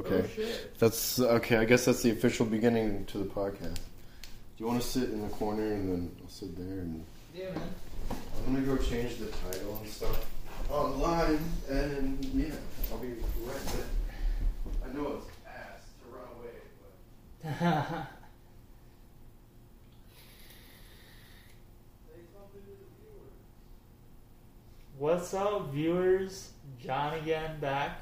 Okay. Oh. That's okay. I guess that's the official beginning to the podcast. Do you want to sit in the corner and then I'll sit there and Yeah, man. I'm gonna go change the title and stuff online and yeah, I'll be right there. I know it's ass to run away, but What's up, viewers? John again back.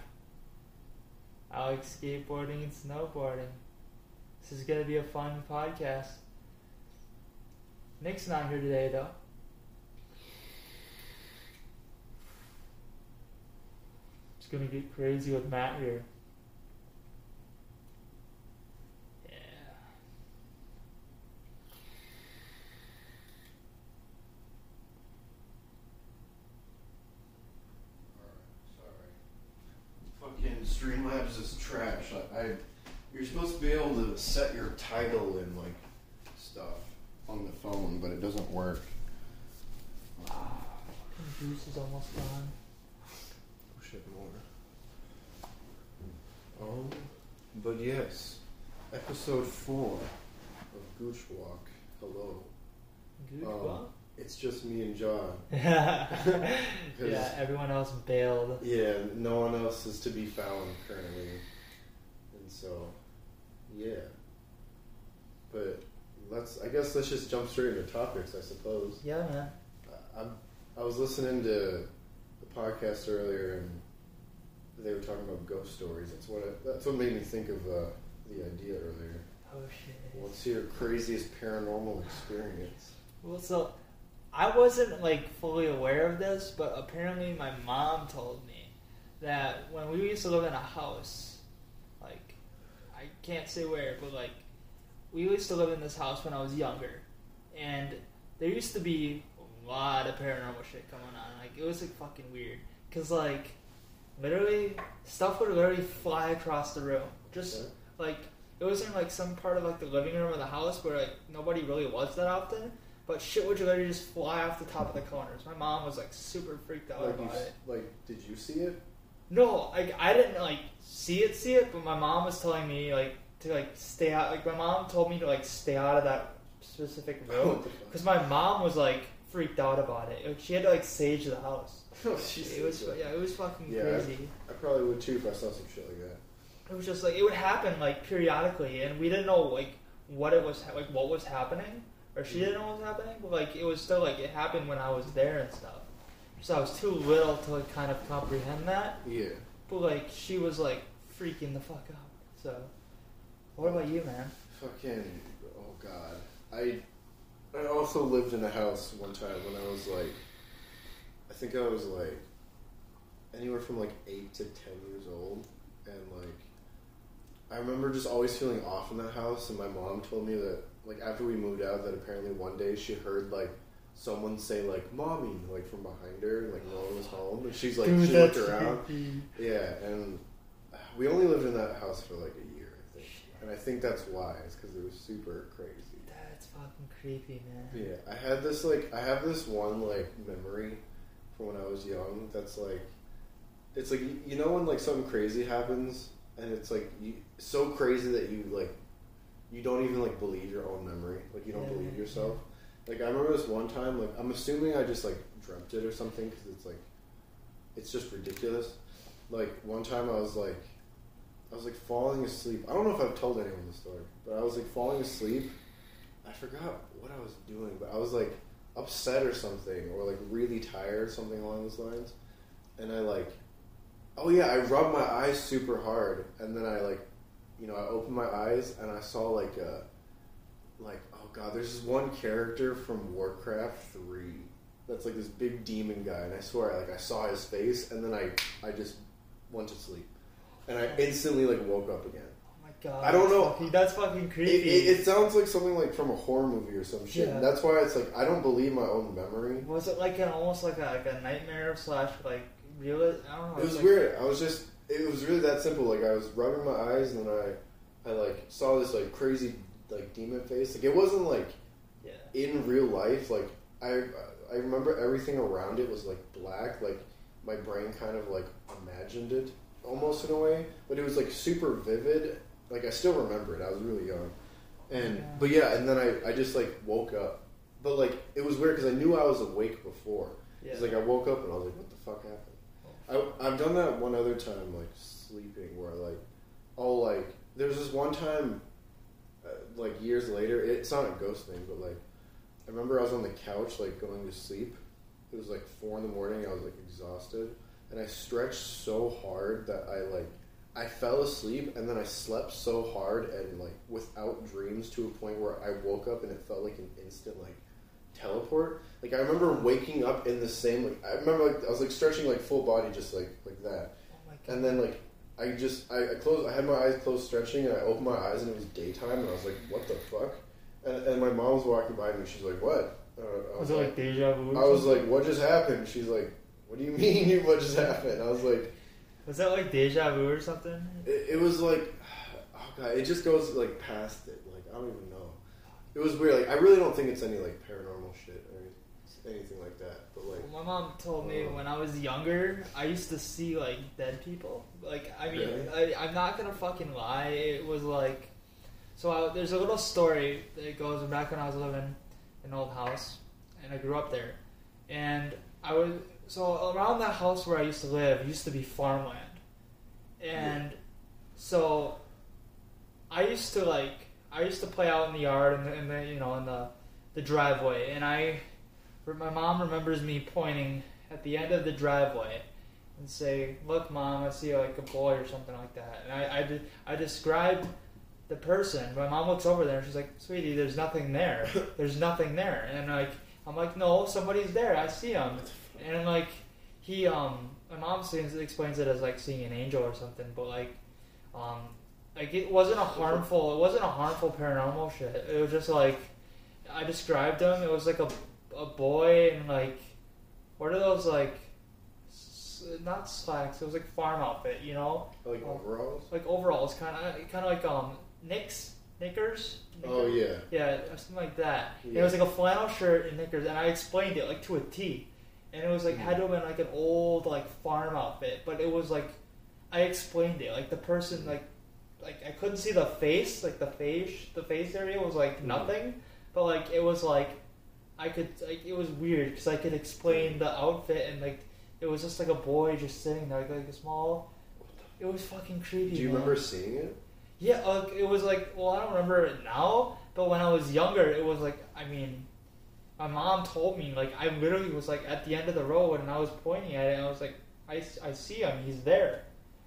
Alex skateboarding and snowboarding. This is gonna be a fun podcast. Nick's not here today though. It's gonna get crazy with Matt here. Yeah. Alright, sorry. Fucking Streamlabs is trash. I, I you're supposed to be able to set your title and like stuff on the phone, but it doesn't work. Fucking juice is almost gone. Push it more. Oh, but yes, episode four of Gooch Walk. Hello. Good Um, one. It's just me and John. yeah, everyone else bailed. Yeah, no one else is to be found currently, and so, yeah. But let's. I guess let's just jump straight into topics. I suppose. Yeah, man. I, I'm, I was listening to the podcast earlier, and they were talking about ghost stories. That's what. It, that's what made me think of uh, the idea earlier. Oh shit. What's your craziest paranormal experience? Well, so I wasn't like fully aware of this, but apparently my mom told me that when we used to live in a house, like I can't say where, but like we used to live in this house when I was younger, and there used to be a lot of paranormal shit going on. Like it was like fucking weird, cause like literally stuff would literally fly across the room, just like it was in like some part of like the living room of the house where like nobody really was that often. But shit would you literally just fly off the top of the corners. My mom was like super freaked out Like, about s- it. like, did you see it? No, like I didn't like see it, see it, but my mom was telling me like to like stay out. Like my mom told me to like stay out of that specific room What the fuck? because my mom was like freaked out about it. Like, She had to like sage the house. Oh, It was yeah, it was fucking Yeah. crazy. I probably would too if I saw some shit like that. it was just like it would happen like periodically and we didn't know like what it was like what was happening or she didn't know what was happening but like it was still like it happened when i was there and stuff. So i was too little to like kind of comprehend that. Yeah. but like she was like freaking the fuck out. So what about you man? Fucking oh god. I I also lived in a house one time when I was like I think I was like anywhere from like eight to ten years old. And like I remember just always feeling off in that house. And my mom told me that like after we moved out that apparently one day she heard like someone say like mommy like from behind her like no one was home and she's like she looked around creepy. yeah and we only lived in that house for like a year I think and I think that's why. It's because it was super crazy. that's fucking creepy man Yeah, I had this like I have this one like memory from when I was young. That's like, it's like you- you know when like something crazy happens and it's like you, so crazy that you like you don't even like believe your own memory. Like you don't Yeah, believe yourself. Like I remember this one time. Like I'm assuming I just like dreamt it or something because it's like it's just ridiculous. Like one time I was like I was like falling asleep. I don't know if I've told anyone this story, but I was like falling asleep. I forgot what I was doing, but I was like upset or something, or like really tired, something along those lines. And I like, oh yeah, I rubbed my eyes super hard, and then I like, you know, I opened my eyes and I saw like a, like oh god, there's this one character from Warcraft three that's like this big demon guy, and I swear, like I saw his face, and then I I just went to sleep, and I instantly like woke up again. oh my god I don't that's know. fucking- that's fucking It, creepy it, it sounds like something like from a horror movie or some shit. Yeah. And that's why it's like I don't believe my own memory. was it like an almost like a, like a nightmare slash like real i don't know It was like- weird. I was just it was really that simple. Like I was rubbing my eyes and then I I like saw this like crazy like demon face. Like it wasn't like yeah in real life. Like I I remember everything around it was like black. Like my brain kind of like imagined it almost in a way, but it was like super vivid. Like I still remember it. I was really young, and Yeah. but yeah, and then I I just like woke up, but like it was weird because I knew I was awake before. Yeah. It's like I woke up and I was like, what the fuck happened? I, I've done that one other time, like sleeping, where like, oh, like there was this one time, uh, like years later. It's not a ghost thing, but like, I remember I was on the couch, like going to sleep. It was like four in the morning. I was like exhausted, and I stretched so hard that I like, I fell asleep, and then I slept so hard and like without dreams to a point where I woke up and it felt like an instant like teleport. Like I remember waking up in the same like I remember like I was like stretching like full body just like like that. Oh. And then like I just I, I closed I had my eyes closed stretching and I opened my eyes and it was daytime and I was like what the fuck and, and my mom was walking by me she's like what uh, I was it like deja vu? I was like what just happened she's like what do you mean what just happened I was like was that like deja vu or something? it, it was like oh god it just goes like past it like I don't even know it was weird like I really don't think it's any like paranormal shit or anything like that but like Well, my mom told me Oh. when I was younger, I used to see like dead people. Like, I mean, Really? I, I'm not gonna fucking lie. It was like, so I, there's a little story that goes back when I was living in an old house, and I grew up there, and I was so around that house where I used to live used to be farmland, and so I used to like I used to play out in the yard and the, in the you know in the the driveway, and I my mom remembers me pointing at the end of the driveway and say, "Look, mom, I see like a boy or something like that." And I I, de- I described the person. My mom looks over there and she's like, "Sweetie, there's nothing there. There's nothing there." And like I'm like, "No, somebody's there. I see him." And like he um my mom seems explains it as like seeing an angel or something, but like um like it wasn't a harmful it wasn't a harmful paranormal shit. It was just like I described him. It was like a a boy and like what are those like not slacks. It was like farm outfit, you know, like Oh. overalls like overalls, kind of kind of like um knicks knickers. oh yeah Yeah, something like that. Yeah. It was like a flannel shirt and knickers, and I explained it like to a T. And it was like had to have been like an old like farm outfit, but it was like I explained it like the person like like I couldn't see the face, like the face the face area was like Mhm. nothing, but like it was like I could like it was weird because I could explain the outfit and like it was just like a boy just sitting there like, like a small. It was fucking creepy. do you man. remember seeing it Yeah, uh, it was like well, I don't remember it now, but when I was younger, it was like I mean, my mom told me like I literally was like at the end of the road and I was pointing at it and I was like I, I see him, he's there,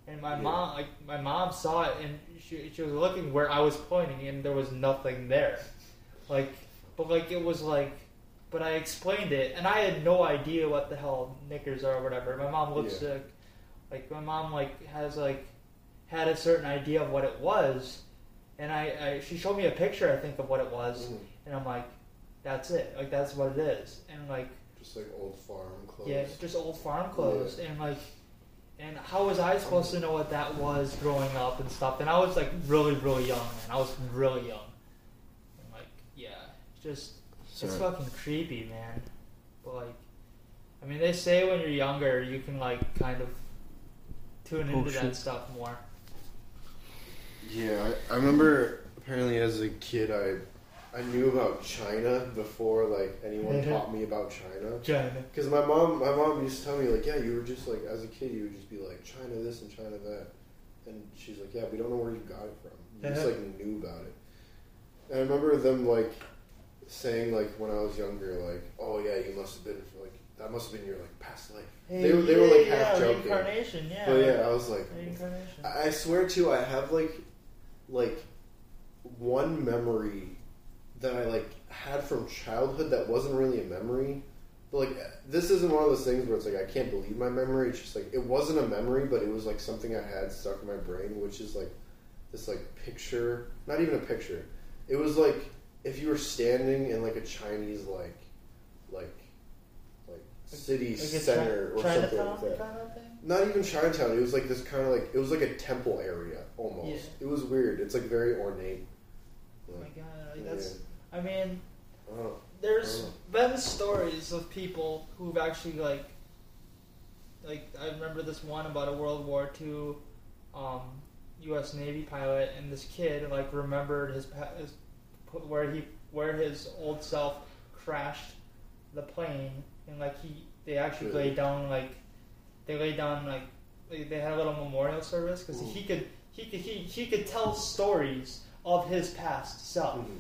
and my Yeah. mom like my mom saw it and she she was looking where I was pointing and there was nothing there, like but like it was like. But I explained it, and I had no idea what the hell knickers are or whatever. My mom looks Yeah. like, like my mom like has like had a certain idea of what it was, and I, I she showed me a picture I think of what it was, Mhm. and I'm like, that's it, like that's what it is, and like just like old farm clothes yeah, just old farm clothes, and like, and how was I supposed to know what that was growing up and stuff? And I was like really really young, man. I was really young, and like yeah, it's just it's fucking creepy, man. But like, I mean, they say when you're younger, you can like kind of tune Oh, into that stuff more. Yeah, I, I remember apparently as a kid I I knew about China before like anyone mm-hmm. taught me about China. China. Because my mom my mom used to tell me like, yeah, you were just like as a kid you would just be like China this and China that, and she's like, yeah, we don't know where you got it from. You just uh-huh. like knew about it. And I remember them like saying like when I was younger like, oh yeah, you must have been like that must have been your like past life. they were they were like half joking. Reincarnation, yeah. But yeah, I was like. I I swear too, I have like, like, one memory that I like had from childhood that wasn't really a memory. But like, this isn't one of those things where it's like I can't believe my memory. It's just like it wasn't a memory, but it was like something I had stuck in my brain, which is like this like picture, not even a picture. It was like if you were standing in like a Chinese like, like, like city Like center Chi- or something like that kind of not even Chinatown. It was like this kind of like it was like a temple area almost. Yeah. It was weird. It's like very ornate. Oh my god, like yeah. I mean, oh, there's Oh. been stories of people who've actually like, like I remember this one about a World War II um, U.S. Navy pilot, and this kid like remembered his, his where he where his old self crashed the plane, and like he they actually Really? laid down like they laid down like they, they had a little memorial service because he could he could he, he could tell stories of his past self Mhm.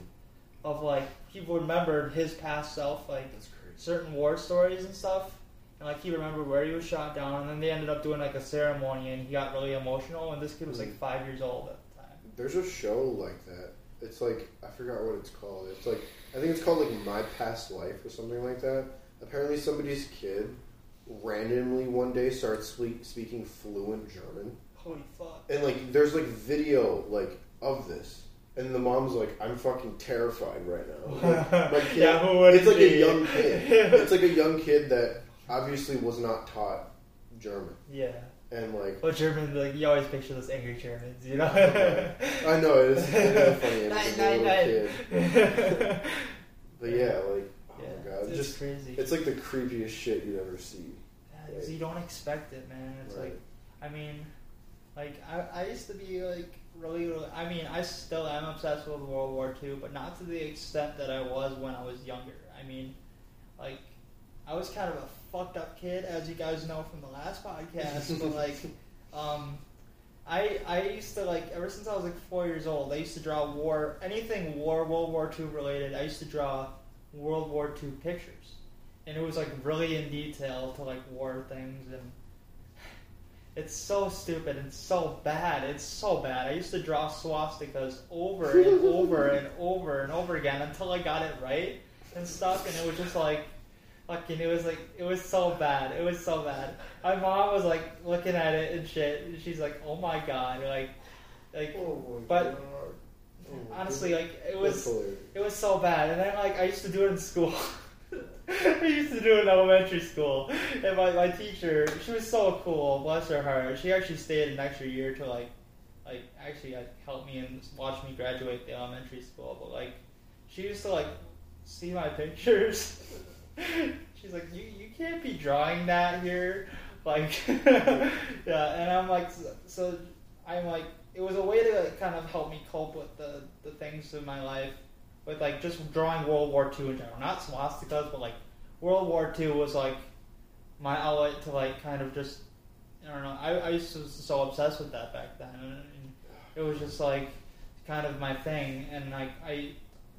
Of like he remembered his past self like certain war stories and stuff. And like he remembered where he was shot down, and then they ended up doing like a ceremony, and he got really emotional. And this kid was like Mhm. five years old at the time. There's a show like that. It's like I forgot what it's called. It's like I think it's called like My Past Life or something like that. Apparently, somebody's kid randomly one day starts speak, speaking fluent German, Holy fuck! and like there's like video like of this, and the mom's like, "I'm fucking terrified right now." Like, my kid, yeah, who would it's like be? a young kid. It's like a young kid that obviously was not taught German, yeah. and like Well, German, like you always picture those angry Germans, you know. I know it is, it is a funny image Nine, of a nine, little nine. kid. But yeah, like oh yeah, my god, it's just crazy. it's like the creepiest shit you'd ever see. Yeah, 'cause you don't expect it, man. It's Right. like, I mean, like I, I used to be like really, really. I mean, I still am obsessed with World War II, but not to the extent that I was when I was younger. I mean, like I was kind of a fucked up kid, as you guys know from the last podcast. but like, um, I I used to like ever since I was like four years old. I used to draw war, anything war, World War II related. I used to draw World War II pictures, and it was like really in detail to like war things, and it's so stupid It's so bad. It's so bad. I used to draw swastikas over and over and over and over again until I got it right and stuff, and it was just like. Fucking, it was like it was so bad. It was so bad. My mom was like looking at it and shit. And she's like, "Oh my god!" Like, like Oh But- god. Oh honestly, like it was it was so bad. And then like I used to do it in school. I used to do it in elementary school. And my, my teacher, she was so cool, bless her heart. She actually stayed an extra year to like like actually like help me and watch me graduate the elementary school. But like she used to like see my pictures. She's like, You you can't be drawing that here like Yeah, and I'm like so, so I'm like it was a way to like, kind of help me cope with the, the things in my life with like just drawing World War II in general. Not swastikas, but like World War II was like my outlet to like kind of just I don't know. I, I used to was so obsessed with that back then, and, it was just like kind of my thing. And like I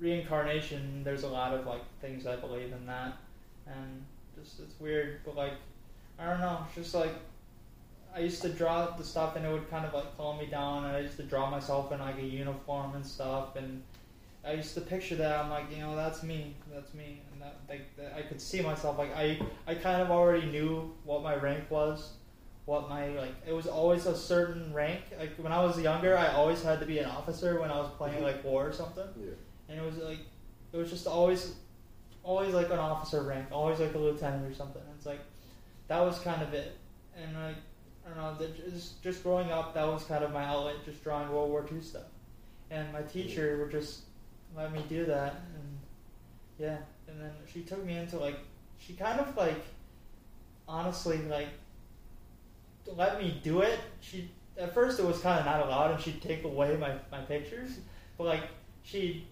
reincarnation, there's a lot of like things I believe in that, and just it's weird, but like I don't know. It's just like I used to draw the stuff, and it would kind of like calm me down. And I used to draw myself in like a uniform and stuff, and I used to picture that. I'm like, you know, that's me, that's me, and that like that I could see myself. Like I, I kind of already knew what my rank was, what my like. It was always a certain rank. Like when I was younger, I always had to be an officer when I was playing like war or something, Yeah. and it was like, it was just always, always like an officer rank, always like a lieutenant or something. And It's like that was kind of it, and like I don't know, just just growing up, that was kind of my outlet, just drawing World War II stuff. And my teacher would just let me do that, and yeah, and then she took me into like, she kind of like, honestly like, let me do it. She at first it was kind of not allowed, and she'd take away my my pictures, but like she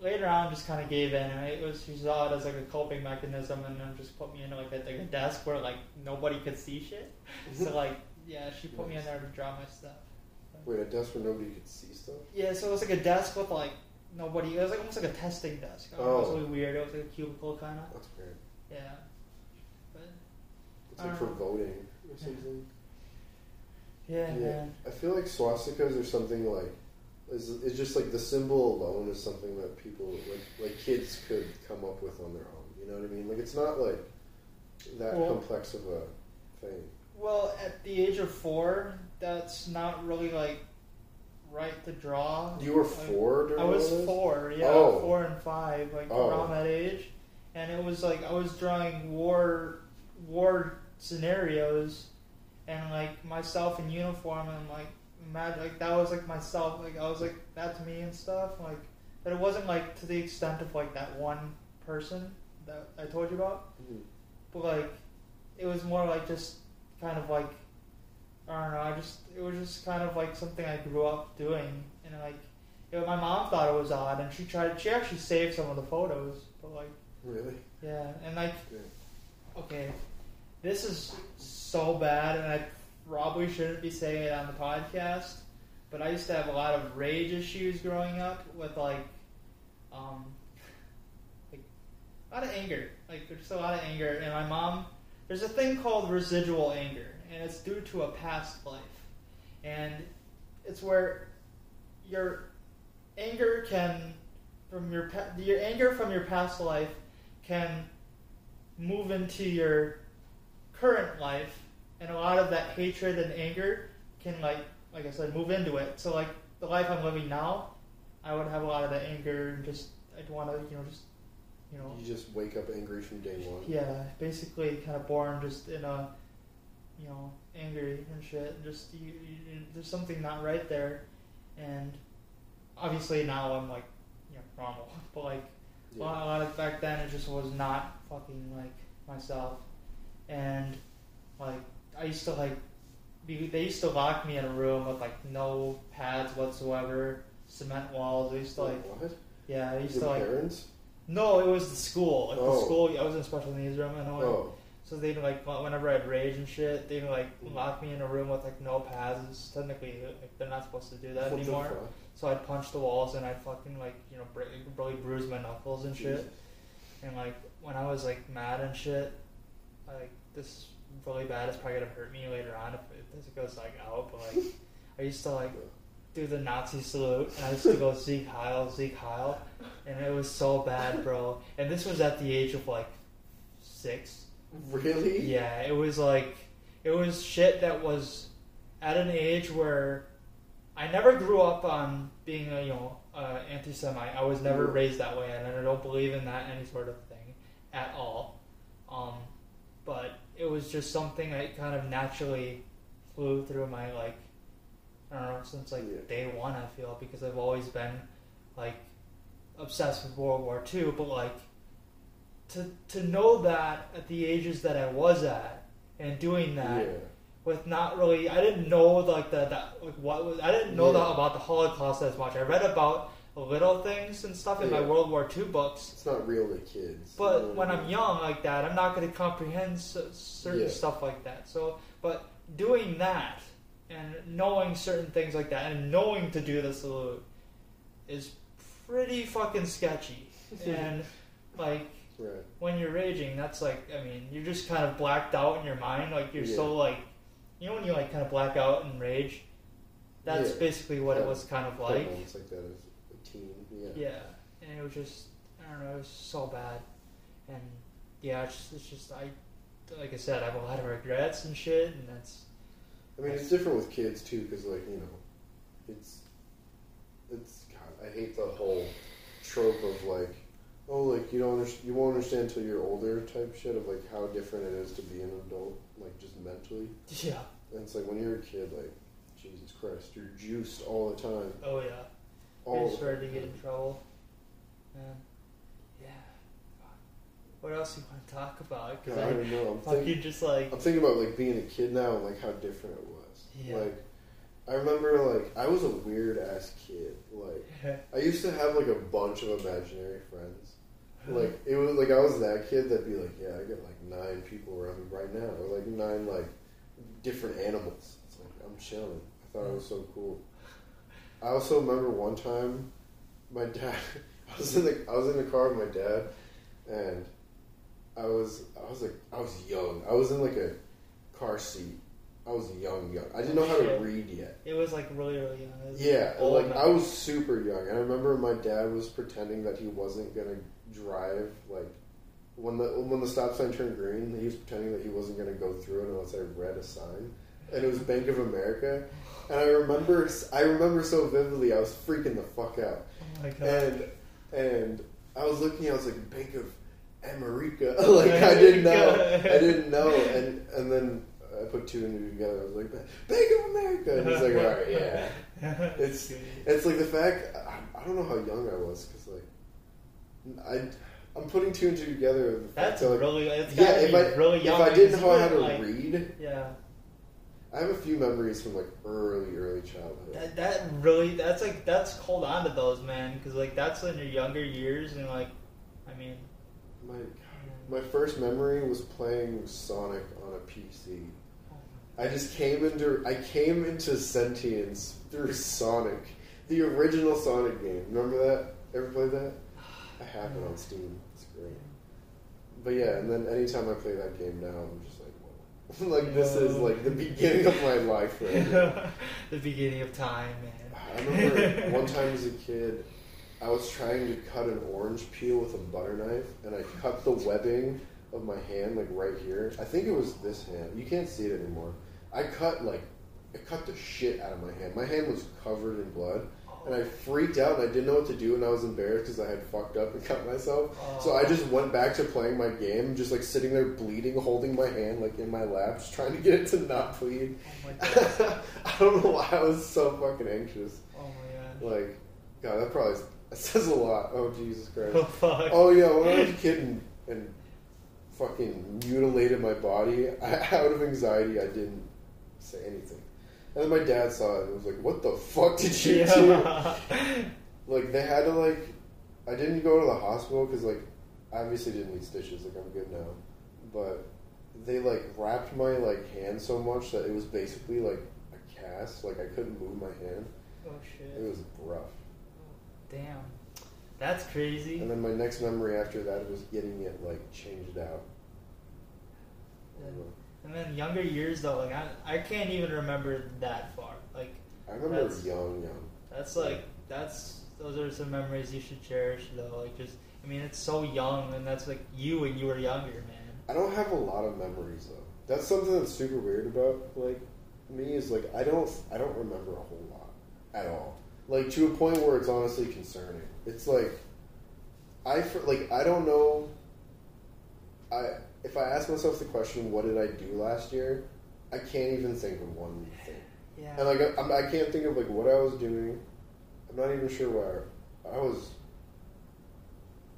later on just kind of gave in and it was she saw it as like a coping mechanism and then just put me into like a, like a desk where like nobody could see shit so like yeah she put me in there to draw my stuff Wait, a desk where nobody could see stuff? yeah so it was like a desk with like nobody it was like almost like a testing desk it was Oh. really weird it was like a cubicle kind of That's weird. yeah but It's like for know. voting or something. yeah, man I feel like swastikas are something like is it's just like the symbol alone is something that people like like kids could come up with on their own. You know what I mean? Like it's not like that Well- complex of a thing. well at the age of four that's not really like right to draw You were Like, four during I was four, yeah, Oh. four and five, like Oh. around that age, and it was like I was drawing war, war scenarios, and like myself in uniform, and like imagine like that was like myself, like I was like that's me and stuff, like, but it wasn't like to the extent of like that one person that I told you about, Mhm. but like it was more like just kind of like I don't know. I just it was just kind of like something I grew up doing, and like know, my mom thought it was odd, and she tried. She actually saved some of the photos, but like Really? yeah, and like Yeah. okay, this is so bad, and I probably shouldn't be saying it on the podcast, but I used to have a lot of rage issues growing up with like, um, like a lot of anger. Like there's a lot of anger, and my mom. There's a thing called residual anger, and it's due to a past life, and it's where your anger can from your your anger from your past life can move into your current life. And a lot of that hatred and anger can like like I said move into it. So like the life I'm living now I would have a lot of that anger and just I'd want to you know just you know. You just wake up angry from day one. yeah basically kind of born just in a you know angry and shit just you, you, there's something not right there. And obviously now I'm like you know normal but like a lot, a lot of back then it just was not fucking like myself. And like I used to like be, they used to lock me in a room with like no pads whatsoever cement walls. I used to like what? yeah I used Your to like parents? no it was the school. Like the Oh. school I was in special needs room and all Oh, so they'd like whenever I'd rage and shit, they'd like hmm. lock me in a room with like no pads. It's technically uh, like they're not supposed to do that what anymore. So I'd punch the walls and I'd fucking like you know break, really bruise my knuckles and shit. Jesus. And like when I was like mad and shit, like this really bad. It's probably gonna hurt me later on if, if this goes like out. But like I used to like do the Nazi salute and I used to go Sieg Heil, Sieg Heil, and it was so bad, bro. And this was at the age of like six. Really? Yeah, it was like it was shit that was at an age where I never grew up on being a you know uh, anti-Semite. I was never Mhm. raised that way, and I don't believe in that any sort of thing at all. Um, but it was just something that kind of naturally flew through my like I don't know since like Yeah. day one. I feel because I've always been like obsessed with World War II, but like to to know that at the ages that I was at and doing that Yeah. with not really I didn't know like the that like what was I didn't know Yeah. that about the Holocaust as much. I read about little things and stuff in my World War II books, It's not real to kids. but know when I'm young like that, I'm not going to comprehend s- certain stuff like that. So, but doing that and knowing certain things like that and knowing to do the salute is pretty fucking sketchy. and like Right. when you're raging, that's like I mean, you're just kind of blacked out in your mind. Like you're Yeah. so like you know when you like kind of black out and rage. That's Yeah. basically what it was kind of like. moments like that as a teen. Yeah. Yeah, and it was just I don't know, it was so bad, and yeah, it's just, it's just I, like I said, I have a lot of regrets and shit, and that's I mean, it's different with kids too, because like you know, it's it's God. I hate the whole trope of like, oh, like you don't under- you won't understand until you're older type shit of like how different it is to be an adult, like just mentally. yeah, And it's like when you're a kid, like Jesus Christ, you're juiced all the time. oh yeah, All you're the starting to get in trouble, man. Yeah. What else do you want to talk about? God, Because I I don't know. I'm fucking thinking, just like I'm thinking about like being a kid now and like how different it was. Yeah. Like, I remember like I was a weird ass kid. Like. I used to have like a bunch of imaginary friends. Like it was like I was that kid that'd be like, yeah, I got like nine people around me right now, or like nine like different animals. It's like I'm chilling. I thought it was so cool. I also remember one time, my dad. I was in the I was in the car with my dad, and I was I was like I was young. I was in like a car seat. I was young, young. I didn't know how to read yet. it was like really really young. Yeah, like now. I was super young. And I remember my dad was pretending that he wasn't gonna drive. Like when the when the stop sign turned green, he was pretending that he wasn't gonna go through it unless I read a sign, and it was Bank of America. And I remember, I remember so vividly. I was freaking the fuck out, Oh my god. and and I was looking. I was like Bank of America. like I didn't know. I didn't know. And and then I put two and two together. I was like Bank of America. And he's like, all right, yeah. It's it's like the fact I, I don't know how young I was because like I I'm putting two and two together. That's that, like, really it's yeah. If I really if. I didn't know how to like, read, Yeah. I have a few memories from like early, early childhood. That, that really, that's like, that's hold on to those, man. Because, like, that's in your younger years, and, like, I mean, My my first memory was playing Sonic on a PC. Oh I just came into I came into sentience through Sonic, the original Sonic game. Remember that? Ever played that? I have it on Steam. It's great. But yeah, and then anytime I play that game now, I'm just like, whoa. like this is like the beginning of my life. Right the beginning of time, man. I remember one time as a kid, I was trying to cut an orange peel with a butter knife, and I cut the webbing of my hand like right here. I think it was this hand. You can't see it anymore. I cut like I cut the shit out of my hand. My hand was covered in blood, and I freaked out and I didn't know what to do, and I was embarrassed because I had fucked up and cut myself. So I oh. just went back to playing my game, just like sitting there bleeding, holding my hand like in my lap, just trying to get it to not bleed. Oh. I don't know why I was so fucking anxious. Oh my god. Like, God, that probably that says a lot. Oh Jesus Oh Christ. fuck. Oh yeah, when I was a kid and, and fucking mutilated my body, I, out of anxiety, I didn't say anything. And then my dad saw it and was like, "What the fuck did you do?" Like they had to like, I didn't go to the hospital because like, I obviously didn't need stitches. Like I'm good now, but they like wrapped my like hand so much that it was basically like a cast. Like I couldn't move my hand. oh shit! It was rough. Damn. That's crazy. And then my next memory after that was getting it like changed out. I don't know. And then younger years though, like I, I can't even remember that far. Like I remember That's- young, young. that's like that's those are some memories you should cherish though. Like just I mean it's so young and that's like you when you were younger, man. I don't have a lot of memories though. That's something that's super weird about like me is like I don't I don't remember a whole lot at all. Like to a point where it's honestly concerning. It's like I like I don't know. I if I ask myself the question, what did I do last year? I can't even think of one thing. Yeah. And like I, I'm- I can't think of like what I was doing. I'm not even sure where I was.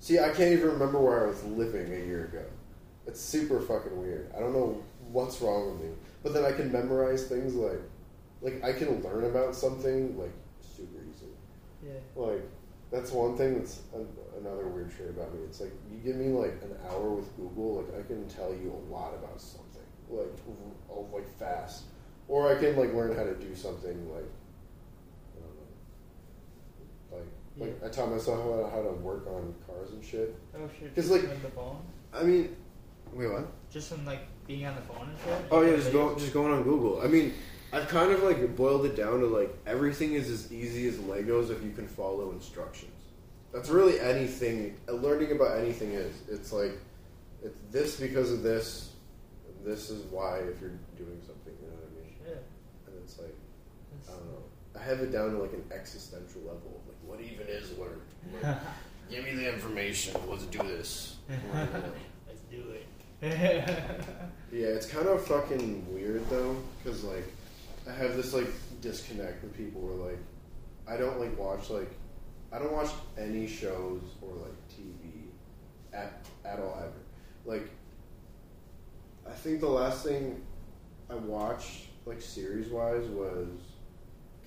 See, I can't even remember where I was living a year ago. It's super fucking weird. I don't know what's wrong with me. But then I can memorize things like, like I can learn about something like super easy. yeah. Like that's one thing that's an another weird trait about me. It's like you give me like an hour with Google, like I can tell you a lot about something, like oh, like fast, or I can like learn how to do something like I don't know, like like I taught myself how, to, how to work on cars and shit. Oh shit. 'Cause, Just like- the phone. I mean, wait, what? Just from like being on the phone and shit. Oh yeah, just go, just going on Google. I mean, I've kind of like boiled it down to like everything is as easy as Legos if you can follow instructions. That's really anything. uh, Learning about anything is. It's like it's this because of this. This is why if you're doing something. You know what I mean? Shit. And it's like I don't know. I have it down to like an existential level. Like what even is learn? Like, give me the information. Let's do this. Let's do it. Yeah, it's kind of fucking weird though, because like I have this like disconnect with people where like I don't like watch like I don't watch any shows or like TV at at all ever. Like I think the last thing I watched like series wise was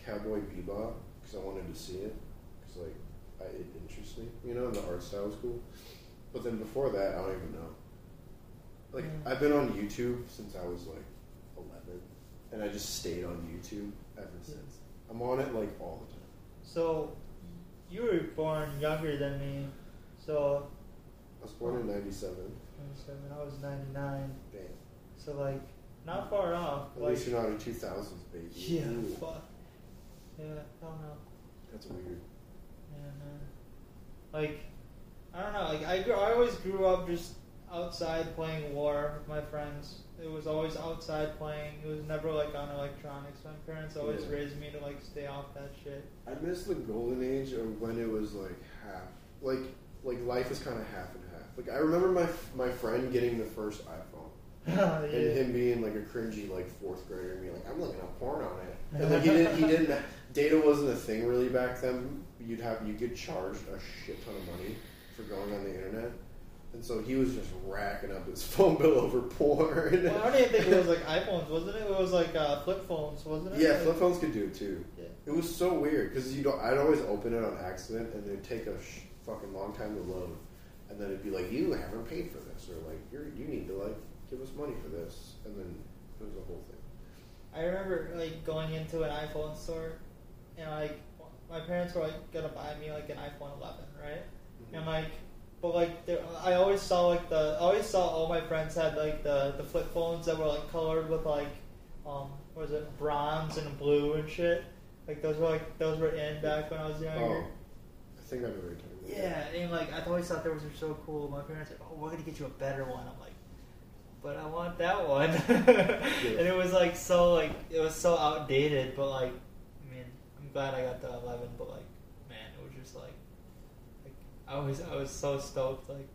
Cowboy Bebop because I wanted to see it because like I, it interests me, you know, and the art style was cool. But then before that, I don't even know. Like Mm. I've been on YouTube since I was like eleven, and I just stayed on YouTube ever since. I'm on it like all the time. so, you were born younger than me. So, I was born in '97. 27, I was 99. Damn. So, like, not far off. At like, least you're not in 2000s, baby. yeah, Ooh, fuck. Yeah, I don't know. that's weird. Yeah, man. Like, I don't know. Like, I, grew, I always grew up just outside playing war with my friends. It was always outside playing. It was never like on electronics. My parents always Yeah. raised me to like stay off that shit. I miss the golden age of when it was like half, like like life is kind of half and half. Like I remember my my friend getting the first iPhone. yeah. and him being like a cringy like fourth grader and being like, I'm looking up porn on it. And like he didn't he didn't data wasn't a thing really back then. You'd have you get charged a shit ton of money for going on the internet. And so he was just racking up his phone bill over porn. Well, I don't even think it was like iPhones, wasn't it? It was like uh, flip phones, wasn't it? yeah, flip phones could do it too. Yeah. It was so weird because you don't. I'd always open it on accident, and it'd take a sh- fucking long time to load, and then it'd be like, "You haven't paid for this," or like, "You're you need to like give us money for this," and then it was a whole thing. I remember like going into an iPhone store, and like my parents were like gonna buy me like an iPhone 11, right? And I'm like, but like, there, I always saw like the, I always saw all my friends had like the the flip phones that were like colored with like, um, what was it, bronze and blue and shit. Like those were like those were in back when I was younger. Oh, I think I what you're talking about. Yeah, and like I always thought those were so cool. My parents like, "Oh, we're gonna get you a better one." I'm like, "But I want that one." and it was like so like it was so outdated, but like I mean, I'm glad I got the 11. But like, man, it was just like, like I was I was so stoked. Like,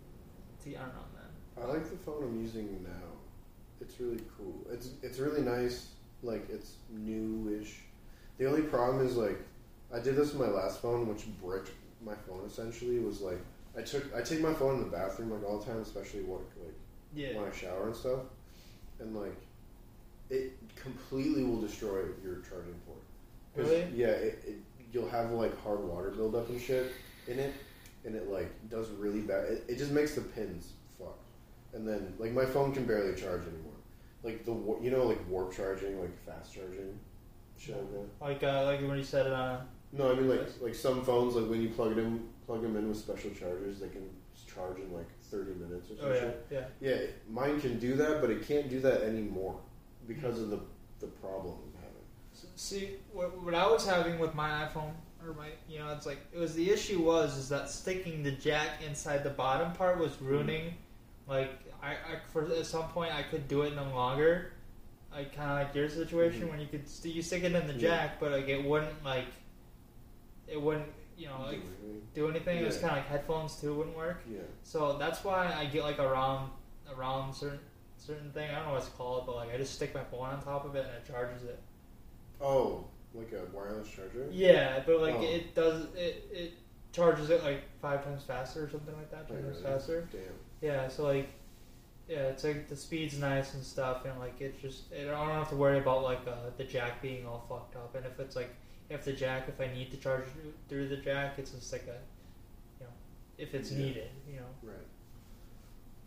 to I don't know, man. I like the phone I'm using now. It's really cool. It's it's really nice. Like it's newish. The only problem is like I did this with my last phone, which bricked my phone essentially. Was like I took I take my phone in the bathroom like all the time, especially what like Yeah. when I shower and stuff, and like it completely will destroy your charging port. Really? Yeah, it, it, you'll have like hard water buildup and shit in it, and it like does really bad. It, it just makes the pins fuck, and then like my phone can barely charge anymore. Like the you know like warp charging, like fast charging, shit like that. Like uh, like when you said it on. No, I mean like like some phones like when you plug it in, plug them in with special chargers, they can charge in like thirty minutes or something. Oh yeah, something. yeah. Yeah, mine can do that, but it can't do that anymore because of the the problem I'm having. See, what, what I was having with my iPhone, or my, you know, it's like it was the issue was is that sticking the jack inside the bottom part was ruining. Like I, I for at some point I could do it no longer. Like kind of like your situation Mhm. when you could st- you stick it in the Yeah. jack, but like it wouldn't like it wouldn't you know like do anything. It was kind of like headphones too wouldn't work. Yeah. So that's why I get like around around certain certain thing. I don't know what it's called, but like I just stick my phone on top of it and it charges it. Oh, like a wireless charger. Yeah, but like Oh. it does it it charges it like five times faster or something like that. Ten times really? faster. Damn. Yeah, so like yeah, it's like the speed's nice and stuff, and like it's just I don't have to worry about like uh, the jack being all fucked up. And if it's like if the jack, if I need to charge through- through the jack, it's just like a you know if it's Yeah. needed, you know. Right.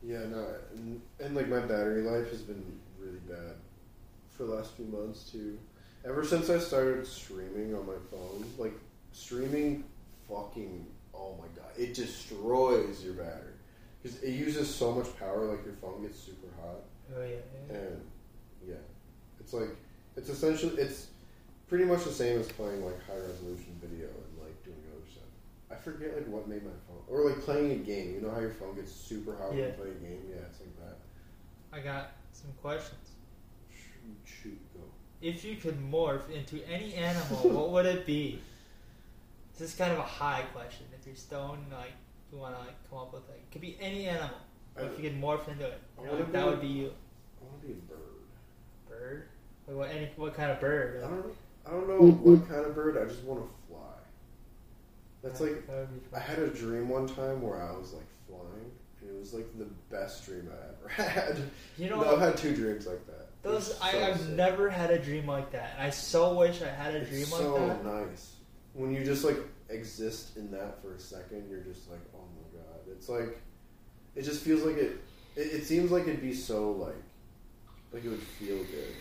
Yeah, no, and, and like my battery life has been really bad for the last few months too. Ever since I started streaming on my phone, like streaming, fucking, oh my god, it destroys your battery because it uses so much power. Like your phone gets super hot, Oh yeah, yeah. and yeah, it's like it's essentially it's pretty much the same as playing like high resolution video and like doing other stuff. I forget like what made my phone or like playing a game. You know how your phone gets super hot when you play a game? Yeah, it's like that. I got some questions. Shoot, shoot, go. If you could morph into any animal, what would it be? This is kind of a high question. If you're stoned, like you want to like come up with like, it could be any animal. I, if you could morph into it, you know, like, that be- would be you. I want to be a bird. Bird? Like what? Any what kind of bird? I don't. I don't know mm-hmm. what kind of bird. I just want to fly. That's like That I had a dream one time where I was like flying, and it was like the best dream I ever had. You No, know, I've had two dreams like that. It those I, so I've sick. never had a dream like that, and I so wish I had a It's dream so like that. So nice when you just like exist in that for a second. You're just like, oh my god! It's like it just feels like it. It, it seems like it'd be so like like it would feel good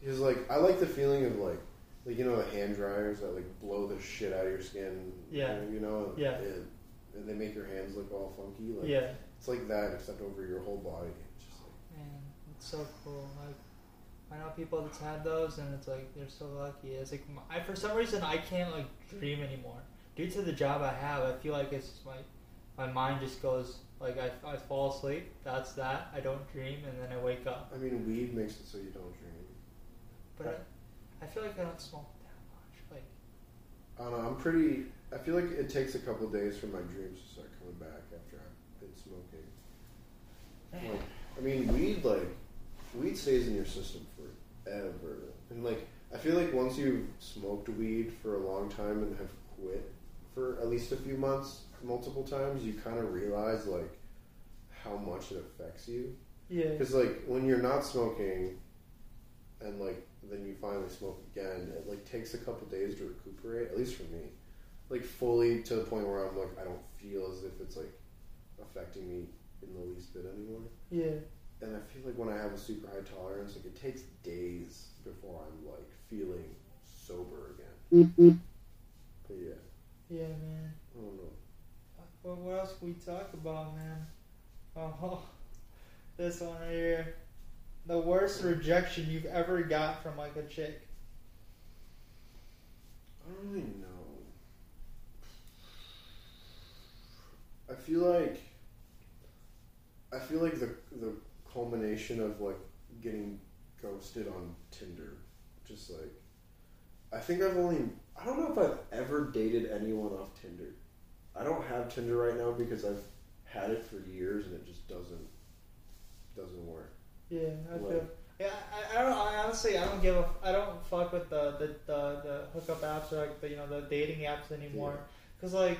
because like I like the feeling of like like you know the hand dryers that like blow the shit out of your skin. Yeah. you know. Yeah. and, and they make your hands look all funky. Like Yeah, it's like that except over your whole body. It's just like man, it's so cool. Like I know people that's had those, and it's like they're so lucky. It's like I for some reason I can't like dream anymore due to the job I have. I feel like it's just my my mind just goes like I, I fall asleep. That's that. I don't dream, and then I wake up. I mean, weed makes it so you don't dream. But I, I feel like I don't smoke that much. Like I don't know. I'm pretty. I feel like it takes a couple days for my dreams to start coming back after I've been smoking. Like, I mean, weed like weed stays in your system forever, and like I feel like once you've smoked weed for a long time and have quit for at least a few months, multiple times, you kind of realize like how much it affects you. Yeah. Because like when you're not smoking, and like then you finally smoke again, it like takes a couple days to recuperate. At least for me, like fully to the point where I'm like I don't feel as if it's like affecting me in the least bit anymore. Yeah. And I feel like when I have a super high tolerance, like it takes days before I'm like feeling sober again. Mm-hmm. But yeah, Yeah, man. I don't know. What, what else can we talk about, man? Oh, this one right here. The worst rejection you've ever got from like a chick. I don't really know. I feel like I feel like the the culmination of like getting ghosted on Tinder, just like I think I've only I don't know if I've ever dated anyone off Tinder. I don't have Tinder right now because I've had it for years and it just doesn't doesn't work. Yeah, I Like- feel. Yeah, I, I don't. I honestly, I don't give a. I don't fuck with the the, the, the hookup apps or like the you know the dating apps anymore. Cause like,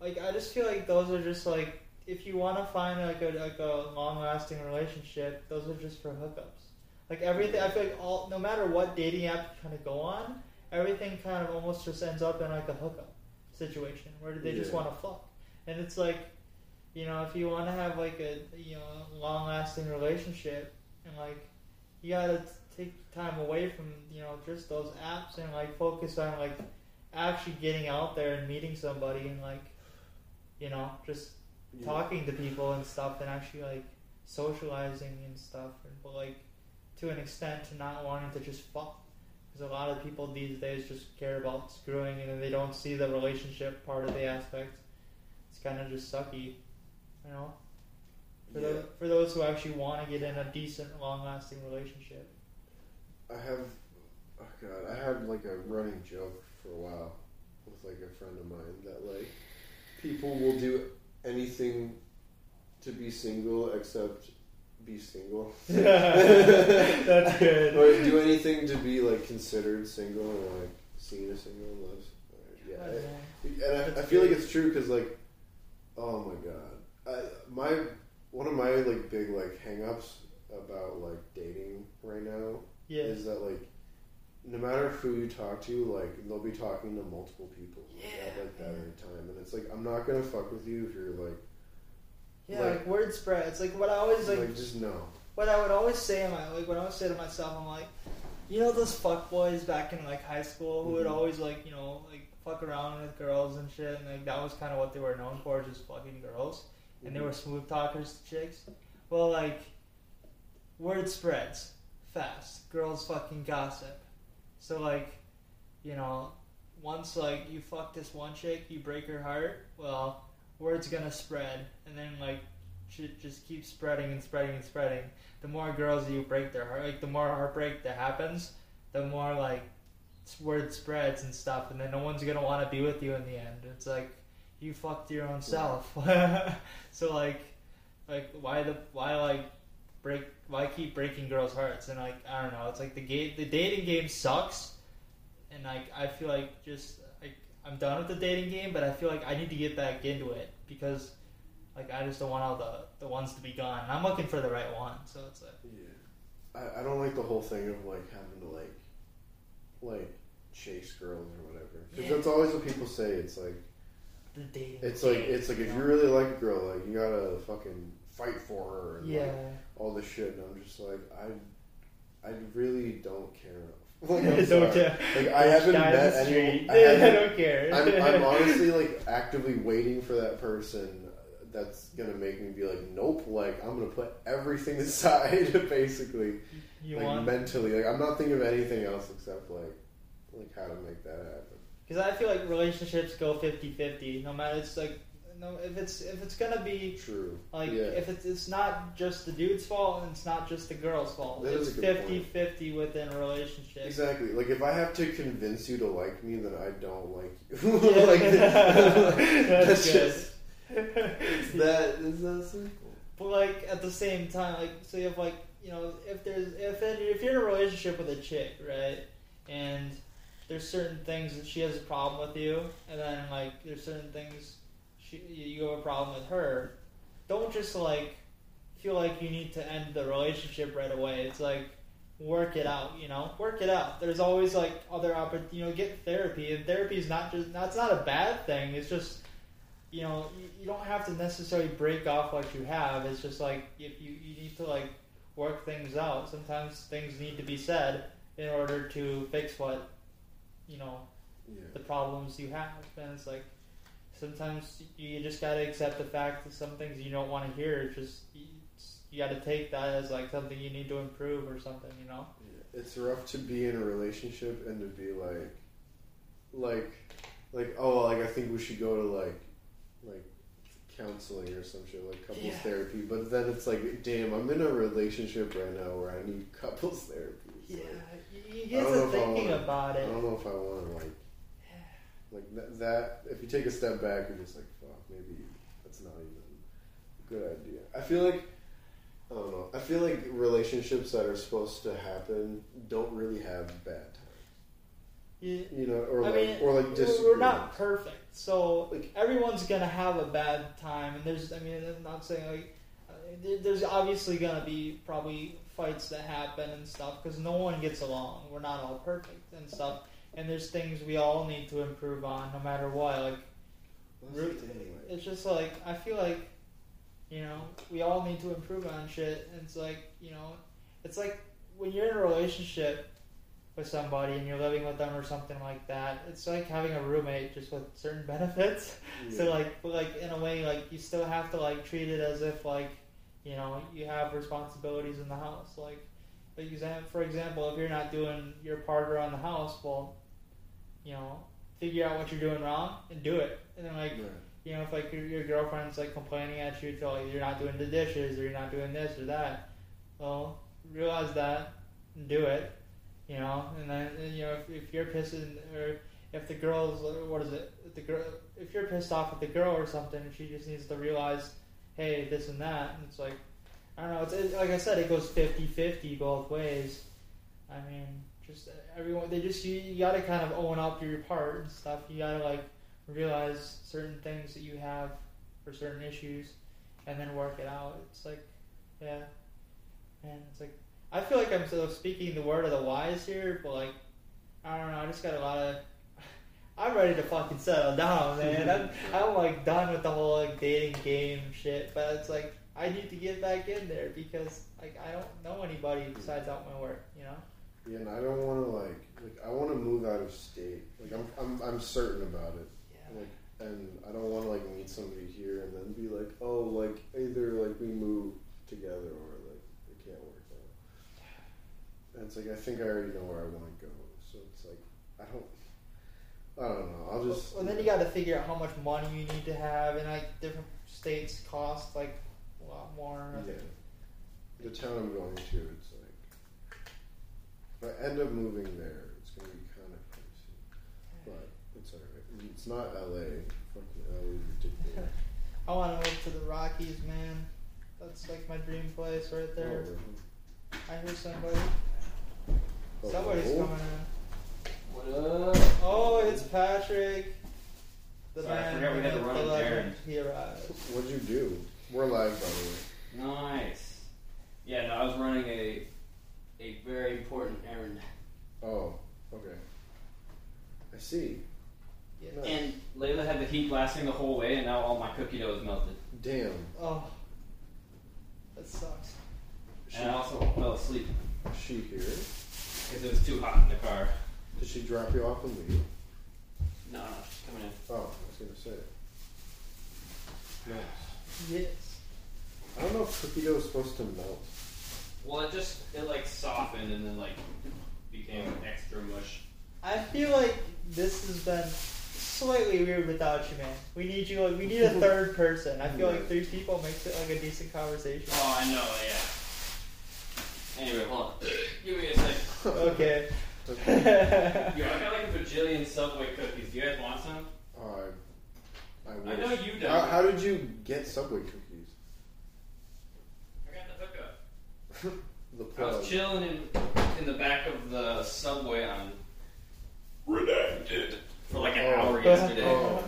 like I just feel like those are just like if you want to find like a like a long lasting relationship, those are just for hookups. Like everything, I feel like all no matter what dating app you kind of go on, everything kind of almost just ends up in like a hookup situation where they just want to fuck, and it's like, you know, if you want to have like a you know long lasting relationship, and like you gotta t- take time away from you know just those apps and like focus on like actually getting out there and meeting somebody and like you know just Yeah. talking to people and stuff and actually like socializing and stuff and but like to an extent to not wanting to just fuck because a lot of people these days just care about screwing and they don't see the relationship part of the aspect it's kind of just sucky you know for, Yeah. those, for those who actually want to get in a decent long lasting relationship I have, oh god, I had like a running joke for a while with like a friend of mine that like people will do anything to be single except be single, that's good. Or do anything to be like considered single or like seen as single. Unless, yeah, I don't and I, I feel like it's true because like, oh my god, I, my one of my like big like hangups about like dating right now yeah. is that like no matter who you talk to, like they'll be talking to multiple people like, at like that Yeah. time, and it's like I'm not gonna fuck with you if you're like yeah like- like, word spreads. it's like what i always like, like just no. what i would always say in my like what i would say to myself i'm like you know those fuck boys back in like high school who would Mhm. always like you know like fuck around with girls and shit and like that was kind of what they were known for just fucking girls and they were smooth talkers to chicks. Well, like, word spreads fast. Girls fucking gossip. So, like, you know, once, like, you fuck this one chick, you break her heart, well, word's gonna spread. And then, like, shit just keeps spreading and spreading and spreading. The more girls you break their heart, like, the more heartbreak that happens, the more, like, word spreads and stuff. And then no one's gonna wanna be with you in the end. It's like, you fucked your own self. so like, like why the why like break why keep breaking girls' hearts and like I don't know. It's like the game the dating game sucks, and like I feel like just like I'm done with the dating game, but I feel like I need to get back into it because like I just don't want all the the ones to be gone. And I'm looking for the right one, so it's like Yeah, I, I don't like the whole thing of like having to like like chase girls or whatever because Yeah. that's always what people say. It's like the dating. it's like it's like if you you really like a girl, like you gotta fucking fight for her and yeah. like, all this shit, and I'm just like I I really don't care. Like, I'm don't care. Like I haven't met anyone. street. I haven't- don't care. I'm, I'm honestly like actively waiting for that person that's gonna make me be like, nope. Like I'm gonna put everything aside, basically, you like want mentally. Like I'm not thinking of anything else except like like how to make that happen. Because I feel like relationships go 50-50. No matter it's like no if it's if it's gonna be True. like yeah. if it's it's not just the dude's fault and it's not just the girl's fault. That it's a 50-50 within a relationship. Exactly. Like if I have to convince you to like me, then I don't like you. Like, That's that's just that is that simple. But like at the same time, like so you have like you know if there's if it, if you're in a relationship with a chick, right, and there's certain things that she has a problem with you, and then like there's certain things she you have a problem with her. don't just like feel like you need to end the relationship right away. It's like work it out, you know, work it out. There's always like other opportunities, you know, get therapy. And therapy is not just, that's not a bad thing. It's just, you know, you, you don't have to necessarily break off what you have. It's just like if you, you need to like work things out. Sometimes things need to be said in order to fix what, you know, Yeah. the problems you have. And it's like sometimes you just gotta accept the fact that some things you don't want to hear. Just you, you gotta take that as like something you need to improve or something. You know. Yeah, It's rough to be in a relationship and to be like, like, like oh, like I think we should go to like, like counseling or some shit like couples Yeah. therapy. But then it's like, damn, I'm in a relationship right now where I need couples therapy. It's Yeah, like, you, you I get don't to know if I thinking wanna- about it. I don't know if I want to like, like that, that. If you take a step back, you're just like, fuck, maybe that's not even a good idea. I feel like. I don't know. I feel like relationships that are supposed to happen don't really have bad times. You, You know, or I like, mean, or like we're- we're not perfect, so Like- everyone's gonna have a bad time. And there's, I mean, I'm not saying like uh, there's obviously gonna be probably fights that happen and stuff because no one gets along. We're not all perfect and stuff. And there's things we all need to improve on, no matter what. Like Root- it's just like I feel like you know we all need to improve on shit. And it's like you know, it's like when you're in a relationship with somebody and you're living with them or something like that. It's like having a roommate just with certain benefits. So like, but like in a way, like you still have to like treat it as if like you know you have responsibilities in the house. Like, for example, if you're not doing your part around the house, well, you know, figure out what you're doing wrong and do it. And then like Right. you know, if like your, your girlfriend's like complaining at you, to like you're not doing the dishes or you're not doing this or that, well, realize that and do it, you know. And then and, you know if, if you're pissing or if the girl's what is it? If the girl, if you're pissed off at the girl or something, she just needs to realize, hey, this and that. And it's like, I don't know. It's it, like I said, it goes 50-50 both ways. I mean, just uh, everyone they just you, you got to kind of own up to your part and stuff. You got to like realize certain things that you have for certain issues and then work it out. It's like, yeah, man, it's like I feel like I'm sort of speaking the word of the wise here, but like I don't know, I just got a lot of. I'm ready to fucking settle down, man. I'm, I'm like done with the whole like dating game shit, but it's like I need to get back in there because like I don't know anybody besides out my work, you know. Yeah, and I don't want to like, like I want to move out of state. Like I'm, I'm, I'm certain about it. Yeah. Like, and I don't want to like meet somebody here and then be like, oh, like either like we move together or like it can't work out. And it's like I think I already know where I want to go, so it's like I don't, I don't know. I'll just. Well, then you got to figure out how much money you need to have, and like different states cost like a lot more. Yeah. The town I'm going to, if I end up moving there, it's gonna be kind of pricey, but it's alright. It's not LA. Fucking LA is ridiculous. I want to move to the Rockies, man. That's like my dream place right oh, there. I hear somebody. Oh, Somebody's oh. coming in. What oh, up? Oh, it's Patrick. The Sorry, I man, forgot we had to the run an legend. errand. He arrived. What'd you do? We're live, by the way. Nice. Yeah, no, I was running a a very important errand, Oh, okay. I see. Yeah. Nice. and Layla had the heat blasting the whole way, and now all my cookie dough is melted. Damn. Oh, that sucks. She, And I also fell asleep is she here? because it was too hot in the car. Did she drop you off and leave? No, no, she's coming in. Oh, I was gonna say. Nice. Yes. I don't know if cookie dough is supposed to melt. Well, it just it like softened and then like became extra mush. I feel like this has been slightly weird without you, man. We need you. Like, we need a third person. I feel like three people makes it like a decent conversation. Oh, I know, yeah. Anyway, hold on. Give me a second. Okay. Okay. Yo, I got like a bajillion Subway cookies. Do you guys want some? Oh, I, I, I wish. know you don't. How, how did you get Subway cookies? I got the hookup. The I was chilling in in the back of the subway on redacted for like an Oh. hour yesterday. Oh.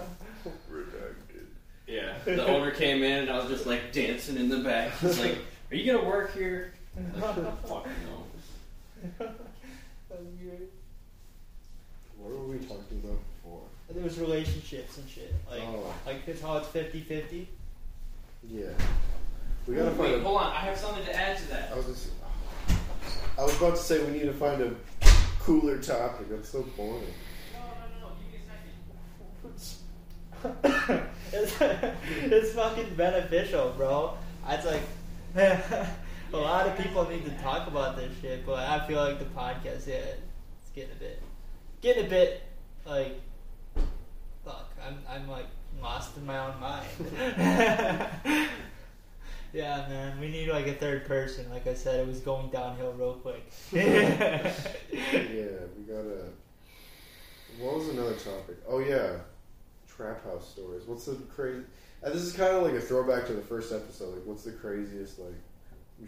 Redacted. Yeah. the owner came in and I was just like dancing in the back. He's like, "Are you gonna work here?" I'm like, Fuck no. That was great. What were we talking about before? There was relationships and shit. Like, oh, like it's how it's 50-50. yeah. We gotta Wait, find a. hold on. I have something to add to that. I was just, I was about to say we need to find a cooler topic. That's so boring. No, no, no. Give me a second. it's, it's fucking beneficial, bro. It's like a lot of people need to talk about this shit, but I feel like the podcast, yeah, it's getting a bit, getting a bit like, fuck, I'm, I'm like lost in my own mind. yeah, man, we need like a third person. Like I said, it was going downhill real quick. Yeah, we gotta. What was another topic? Oh yeah, trap house stories. What's the crazy? And this is kind of like a throwback to the first episode. Like, what's the craziest like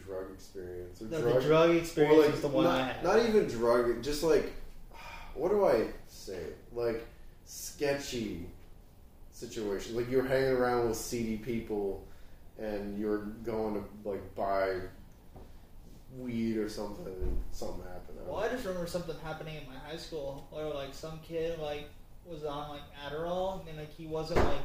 drug experience or No, drug? the drug experience or like was the one not, I had. not even drug. Just like, what do I say? Like sketchy situations. Like you're hanging around with seedy people, and you're going to like buy weed or something, and something happened. I Well, I just remember something happening in my high school where like some kid like was on like Adderall and like he wasn't like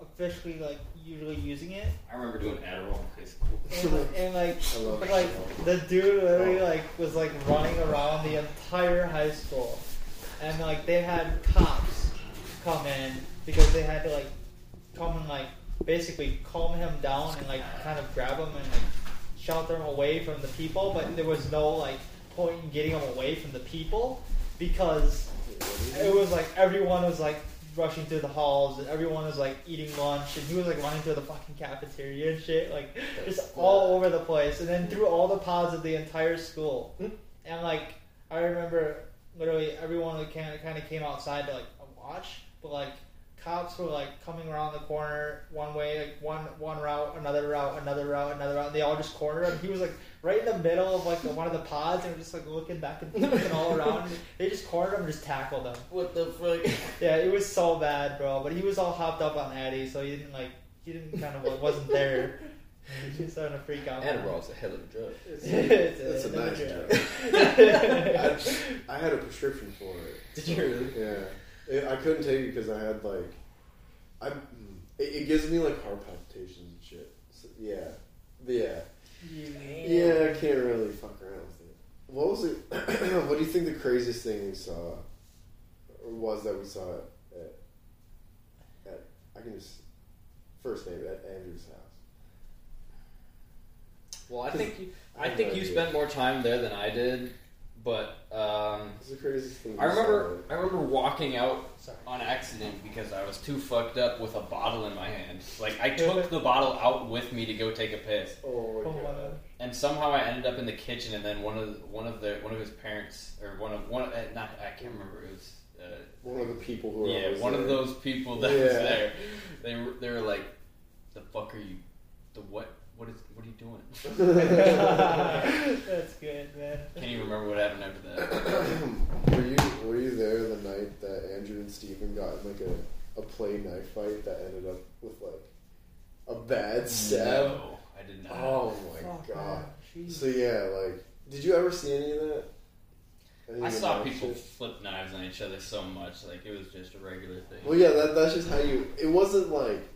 officially like usually using it, I remember doing Adderall in high school. and, like- and like like Adderall. the dude literally oh. like was like running around the entire high school, and like they had cops come in because they had to like come and like basically calm him down and like kind of grab him and like shelter him away from the people, but there was no like point in getting him away from the people because it was like everyone was like rushing through the halls and everyone was like eating lunch and he was like running through the fucking cafeteria and shit like just all over the place and then through all the pods of the entire school. Hmm? And like I remember literally everyone like kind of kind of came outside to like watch but like cops were like coming around the corner one way like one one route another route another route another route and they all just cornered him he was like right in the middle of like the, one of the pods and were just like looking back and looking all around they just cornered him and just tackled him What the fuck? yeah, it was so bad, bro. But he was all hopped up on Addy, so he didn't like he didn't kind of wasn't there. He was just starting to freak out. Adderall's a hell of a drug. It's, It's it's a a nice drug. drug. I, I had a prescription for it. Did you really? Yeah, it, I couldn't take it because I had like, I it, it gives me like heart palpitations and shit. So, yeah, yeah, yeah. I can't really fuck around with it. What was it? what do you think the craziest thing we saw or was that we saw at, at I can just first name it, at Andrew's house. Well, I think you, I I think you spent more time there than I did, but um, What's the craziest thing? I remember there? I remember walking out Sorry. on accident because I was too fucked up with a bottle in my hand. Like I took the bottle out with me to go take a piss, Oh my Oh god. God. and somehow I ended up in the kitchen. And then one of one of the one of his parents or one of one of, uh, not I can't remember it was. Uh, One of the people who were yeah, always one of there. those people that was Yeah. there. They were they were like, "The fuck are you? The what? What is? What are you doing?" That's good, man. Can't even remember what happened after that. were you were you there the night that Andrew and Steven got in like a, a play knife fight that ended up with like a bad stab? No, I did not. Oh my Fuck, god. man. So yeah, like did you ever see any of that? Any I saw people shit? flip knives on each other so much, like it was just a regular thing. Well yeah, that, that's just how you it wasn't like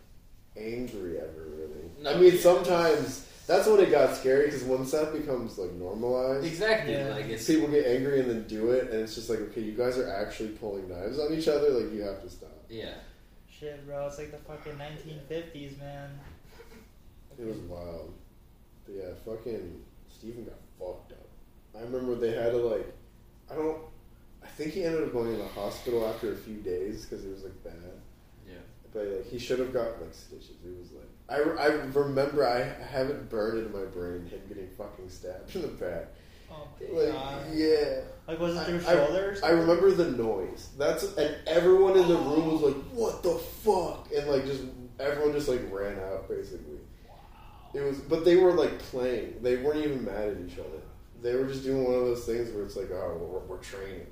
angry ever really. I mean yeah. sometimes that's when it got scary because once that becomes like normalized exactly, Yeah. like it's people get angry and then do it, and it's just like, okay, you guys are actually pulling knives on each other. Like, you have to stop. yeah. Shit, bro. It's like the fucking 1950s, man. It was wild. But yeah, fucking Steven got fucked up. I remember they had to like, I don't, I think he ended up going in the hospital after a few days because it was like bad. Yeah. But like, he should have got like stitches. It was like, I, I remember I haven't burned into my brain him getting fucking stabbed in the back. Oh Like, god. yeah. Like, was it through I- shoulder or I remember the noise. That's and everyone in the room was like, "What the fuck?" And like, just everyone just like ran out basically. It was, but they were like playing. They weren't even mad at each other. They were just doing one of those things where it's like, "Oh, we're, we're training,"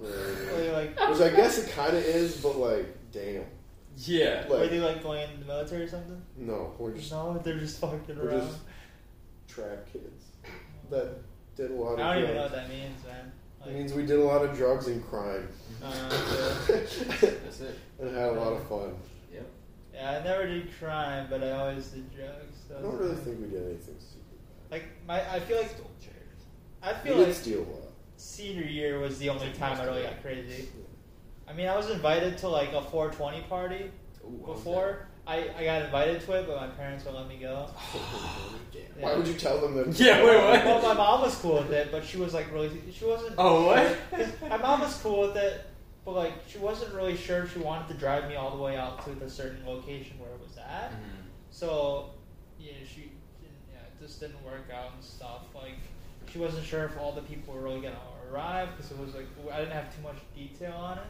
oh. You know what I mean? Like, like, which I guess it kind of is, but like, damn, Yeah. Like- Were they like going in the military or something? No, we're just No, they're just fucking we're around. just trap kids that did a lot of. Drugs. I don't even know what that means, man. It means we did a lot of drugs and crime uh, That's it. and had a lot of fun. Yep. yeah, I never did crime, but I always did drugs. I don't really think we did anything stupid. like my, I feel like Stole chairs. I We feel did like steal a lot. senior year was the only time I really got crazy. I mean, I was invited to like a 420 party Ooh, what was before. I, I got invited to it, but my parents wouldn't let me go. Damn. Why would you tell them that? Yeah, wait, what? Well, my mom was cool with it, but she was like really. She wasn't. Oh, what? my mom was cool with it, but like she wasn't really sure she wanted to drive me all the way out to the certain location where it was at. Mhm. So, yeah, she, didn't- yeah, it just didn't work out and stuff. Like, she wasn't sure if all the people were really gonna arrive because it was like I didn't have too much detail on it.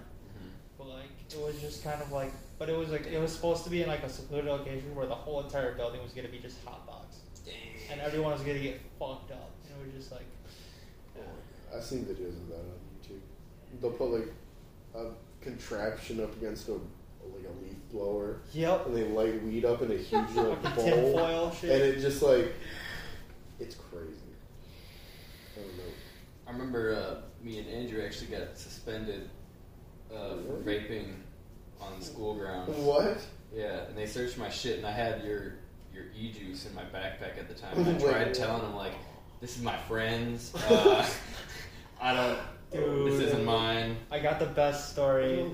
But like, it was just kind of like, but it was like it was supposed to be in like a secluded location where the whole entire building was gonna be just hot box, and everyone was gonna get fucked up. And it was just like, I've seen videos of that on YouTube. They'll put like a contraption up against a like a leaf blower, yep, and they light weed up in a huge like, fucking bowl, tinfoil and it just like it's crazy. I don't know. I remember uh, me and Andrew actually got suspended uh, for Really? vaping on the school grounds. What? Yeah, and they searched my shit, and I had your your e juice in my backpack at the time. And I tried what? telling them like, "This is my friend's. Uh, I don't. Dude. This isn't mine." I got the best story.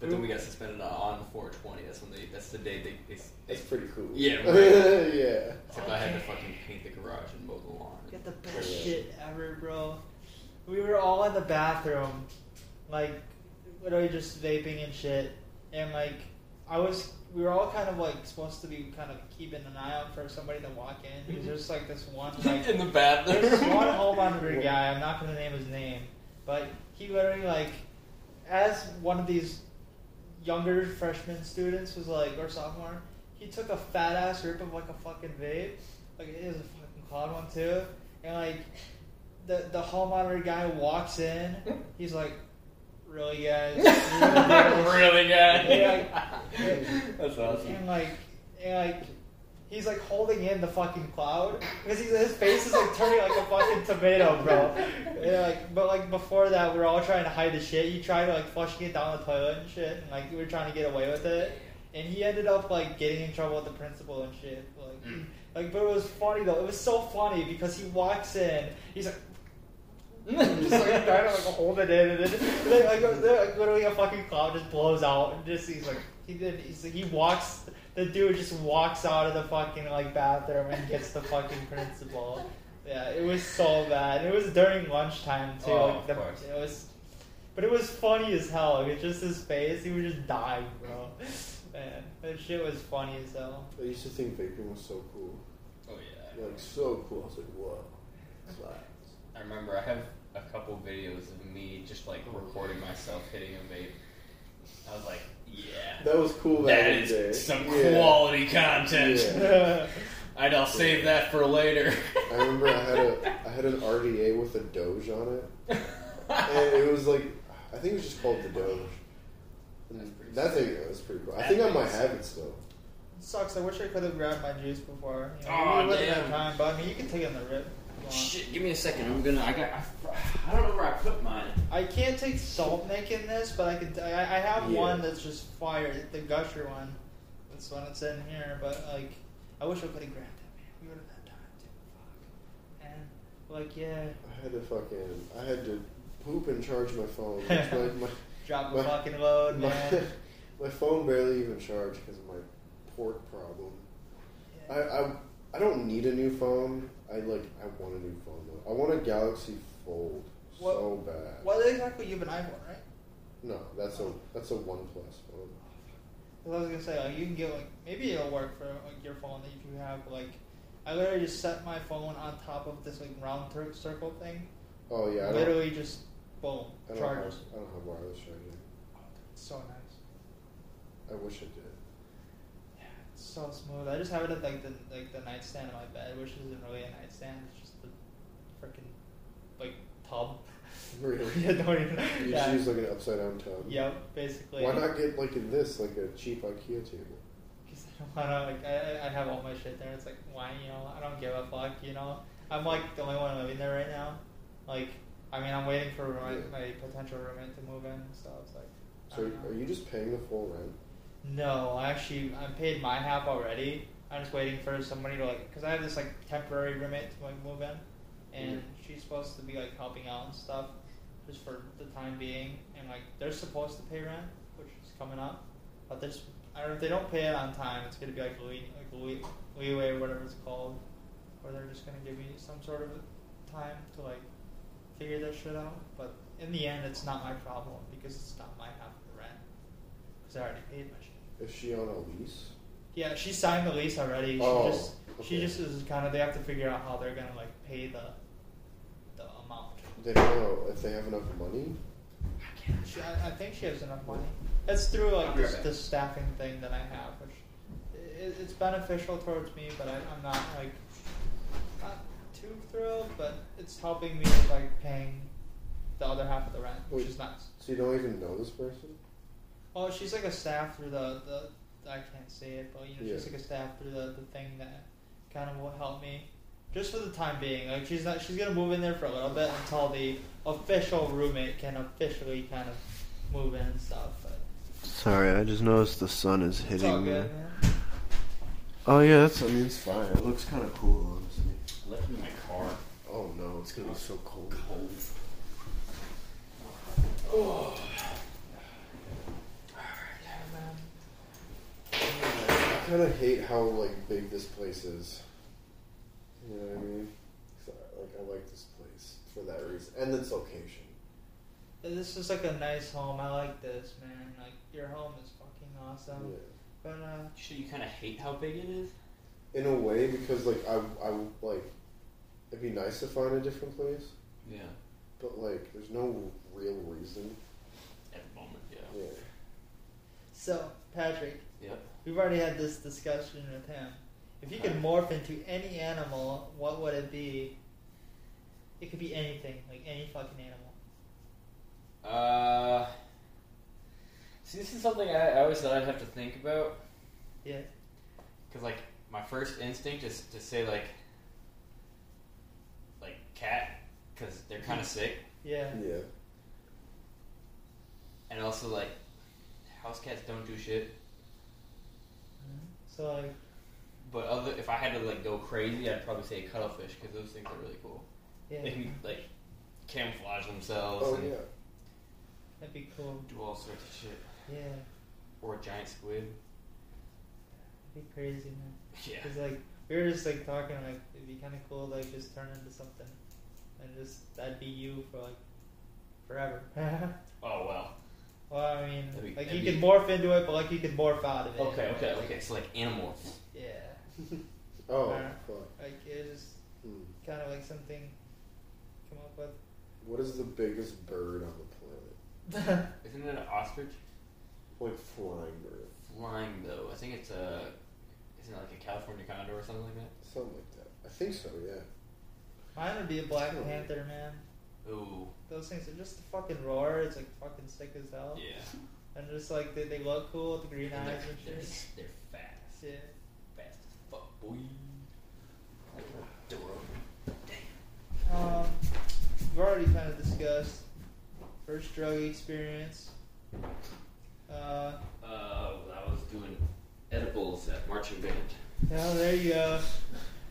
But then we got suspended on 420. That's when they. That's the day they. they, they That's pretty cool. Yeah, right. yeah. except I had to fucking paint the garage and mow the lawn. Got the best Yeah. shit ever, bro. We were all in the bathroom, like literally just vaping and shit, and like I was. We were all kind of like supposed to be kind of keeping an eye out for somebody to walk in because there's like this one like in the There's bathroom. one home monitor guy, I'm not going to name his name, but he literally, like, as one of these younger freshman students was like, or sophomore, he took a fat ass rip of, like, a fucking vape. Like, it is a fucking cloud one, too. And, like, the, the hall monitor guy walks in, he's like, really, guys? You gonna do really, guy? Yeah. That's awesome. And like, and like, he's like holding in the fucking cloud because he's, his face is like turning like a fucking tomato, bro. And, like, but like before that, we are all trying to hide the shit. He tried like flushing it down the toilet and shit, and like we were trying to get away with it. And he ended up like getting in trouble with the principal and shit. Like, Mm. like, but it was funny though. It was so funny because he walks in, he's like. Mm. just like trying to like hold it in, and then then, like, like literally a fucking cloud just blows out, and just he's like he did he's like, he walks the dude just walks out of the fucking like bathroom and gets the fucking principal. Yeah, it was so bad. It was during lunchtime too. Oh, like, of course. It was, but it was funny as hell. Like, it's just his face. He was just dying, bro. Man, that shit was funny as hell. I used to think vaping was so cool. Oh yeah. Like so cool. I was like, whoa. Class. I remember I have a couple videos of me just like recording myself hitting a vape. I was like, yeah. That was cool back That in the day. some Yeah. quality content. Yeah. And I'll save that for later. I remember I had a I had an RDA with a Doge on it, and it was like I think it was just called the Doge. And That's pretty that thing that was pretty cool. I think I might have it still. It sucks. I wish I could have grabbed my juice before. You know, Aw, we wouldn't have damn. time, but I mean, you can take it in the rip. If you want. Shit, give me a second. I'm gonna. I got. I, I don't know where I put mine. I can't take salt nic in this, but I can. I have Yeah. one that's just fire, the gusher one. That's one that's in here, but like, I wish I could have grabbed it, man. We would have had time to. Fuck. And like, yeah, I had to fucking I had to poop and charge my phone. Which my, my, drop a My- fucking load, my, man. my phone barely even charged because of my port problem. I, I I don't need a new phone. I like I want a new phone though. I want a Galaxy Fold What- so bad. What exactly? You have an iPhone, right? No, that's a that's a OnePlus phone. 'Cause I was gonna say like you can get like maybe it'll work for like your phone that if you have like. I literally just set my phone on top of this like round tur- circle thing. Oh yeah, I don't, literally just boom I don't have charges. I don't have wireless charging. Oh, it's so nice. I wish I did. So smooth. I just have it at like the like the nightstand of my bed, which isn't really a nightstand. It's just the freaking like tub. Really? yeah, don't even. You yeah. just use like an upside down tub. Yep, basically. Why not get like in this, like a cheap IKEA table? Because I don't wanna, like, I, I- have all my shit there. It's like, why, you know, I don't give a fuck, you know? I'm like the only one living there right now. Like, I mean, I'm waiting for my, Yeah. my potential roommate to move in, so it's like. So are you just paying the full rent? No, I actually I paid my half already. I'm just waiting for somebody to like, cause I have this like temporary roommate to like move in, and she's supposed to be like helping out and stuff, just for the time being. And like they're supposed to pay rent, which is coming up, but there's I don't know if they don't pay it on time, it's gonna be like lee, like lee, leeway or whatever it's called, or they're just gonna give me some sort of time to like figure that shit out. But in the end, it's not my problem because it's not my half of the rent, because I already paid my shit. Is she on a lease? Yeah, she signed the lease already. She Oh, just she okay. just is kind of they have to figure out how they're gonna like pay the the amount. They don't know if they have enough money. She, I, I think she has enough money. It's through like I'll be this, back. the staffing thing that I have, which it, it's beneficial towards me, but I, I'm not like not too thrilled. But it's helping me with like paying the other half of the rent, which Wait. is nice. So you don't even know this person? Oh, she's like a staff through the, the I can't say it, but you know, she's Yeah. like a staff through the, the thing that kind of will help me just for the time being. Like she's not she's gonna move in there for a little bit until the official roommate can officially kind of move in and stuff. But Sorry, I just noticed the sun is it's all good, man. Oh yeah, that's. I mean, it's fine. It looks kind of cool, honestly. Left in my car. Oh no, it's gonna be so cold. Cold. Yeah, man. I kind of hate how like big this place is. You know what I mean? I- like I like this place for that reason, and its location. This is like a nice home. I like this, man. Like your home is fucking awesome. Yeah. But uh, Should you kind of hate how big it is? In a way, because like I, I like, it'd be nice to find a different place, Yeah. but like, there's no real reason. At the moment, yeah. Yeah. so Patrick, Yep. We've already had this discussion with him. If you could morph into any animal, what would it be? It could be anything, like any fucking animal. Uh. See, this is something I, I always thought I'd have to think about. Yeah. Because, like, my first instinct is to say, like, like cat, because they're kind of sick. Yeah. Yeah. And also, like, house cats don't do shit. So like, But other, if I had to, like, go crazy, I'd probably say cuttlefish, because those things are really cool. yeah, They can, like, camouflage themselves Oh and yeah. that'd be cool. do all sorts of shit. Yeah, Or a giant squid. that'd be crazy, man. Yeah. Cause like we were just like talking, like it'd be kind of cool, like just turn into something, and just that'd be you for like forever. Oh, well. Well, I mean, That'd be- like that'd you be- could morph into it, but like you could morph out of it. Okay, okay, okay. So, like, animorphs. Yeah, Oh Uh, fuck. like it was Hmm. kind of like something come up with. What is the biggest bird on the planet? Isn't it an ostrich? Like flying bird, Flying, though. I think it's a. Isn't it like a California condor or something like that? something like that. I think so. Yeah. Mine would be a Black. Panther, man. Ooh. Those things are just fucking roar. It's like fucking sick as hell. Yeah. And just like they, they look cool with the green And eyes and they're, shit. they're fast. Yeah. Fast as fuck, boy. Door. Um, we've already kind of discussed first drug experience. Uh, Uh, I was doing edibles at marching band. oh, there you go.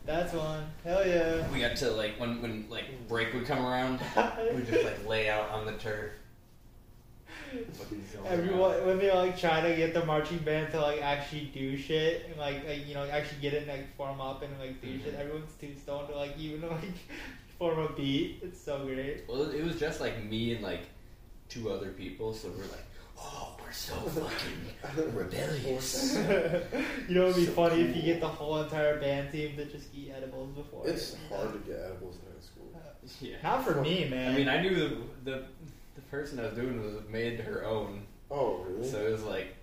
That's one. Hell yeah. We got to like when when like break would come around, we just like lay out on the turf. Fucking zone Everyone, around. when they like try to get the marching band to like actually do shit and like, like you know actually get it and like form up and like do shit, Mhm. everyone's too stoned to like even like form a beat. It's so great. Well, it was just like me and like two other people, so we're like, oh, we're so fucking rebellious. you know, it'd be So funny if you get the whole entire band team to just eat edibles before. It's hard to get edibles in high school. Uh, yeah. Not for me, man. I mean, I knew the the the person I was doing was made her own, Oh really? so it was like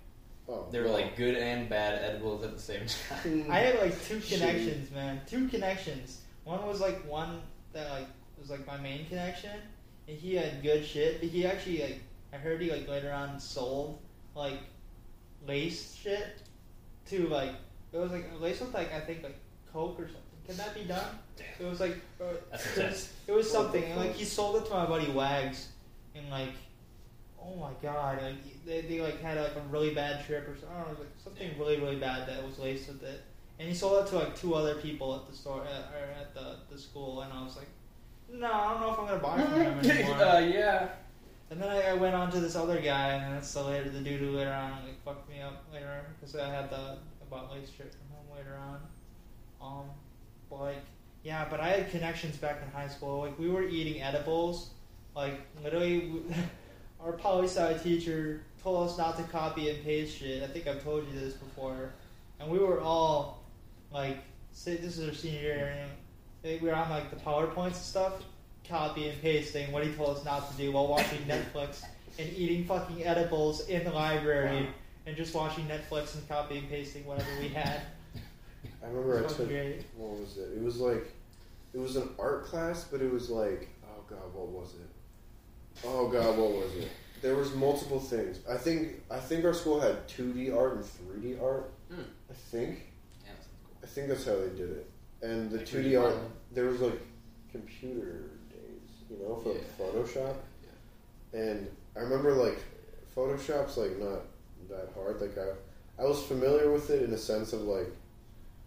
oh, they were well. like good and bad edibles at the same time. I had like two Shitty. connections, man. Two connections. One was like one that like was like my main connection, and he had good shit. But he actually like I heard he like later on sold like lace shit to like it was like lace with like I think like coke or something. Can that be done? It was like uh, That's it was, it was something, and like he sold it to my buddy Wags, and like, oh my god, like they, they like had like a really bad trip or something, I don't know, like something really really bad that was laced with it, and he sold it to like two other people at the store uh, or at the the school, and I was like, no, I don't know if I'm gonna buy from him anymore. uh, yeah. And then I, I went on to this other guy, and that's the later the dude who later on like fucked me up later because I had the about lace shit from him later on. Um, but like yeah, but I had connections back in high school. Like we were eating edibles. Like literally, we, our poli sci teacher told us not to copy and paste shit. I think I've told you this before. And we were all like, this is our senior year, and we were on like the powerpoints and stuff, copy and pasting what he told us not to do while watching Netflix and eating fucking edibles in the library Wow. and just watching Netflix and copy and pasting whatever we had. I remember I Fucking took great. what was it? It was like it was an art class, but it was like oh god, what was it? Oh god, what was it? There was multiple things. I think I think our school had two D art and three D art. Hmm. I think Yeah, that sounds I think that's how they did it. And the two D 3D art, there was like computer days, you know, for Yeah. Photoshop. Yeah. And I remember like Photoshop's like not that hard. Like I, I was familiar with it in the sense of like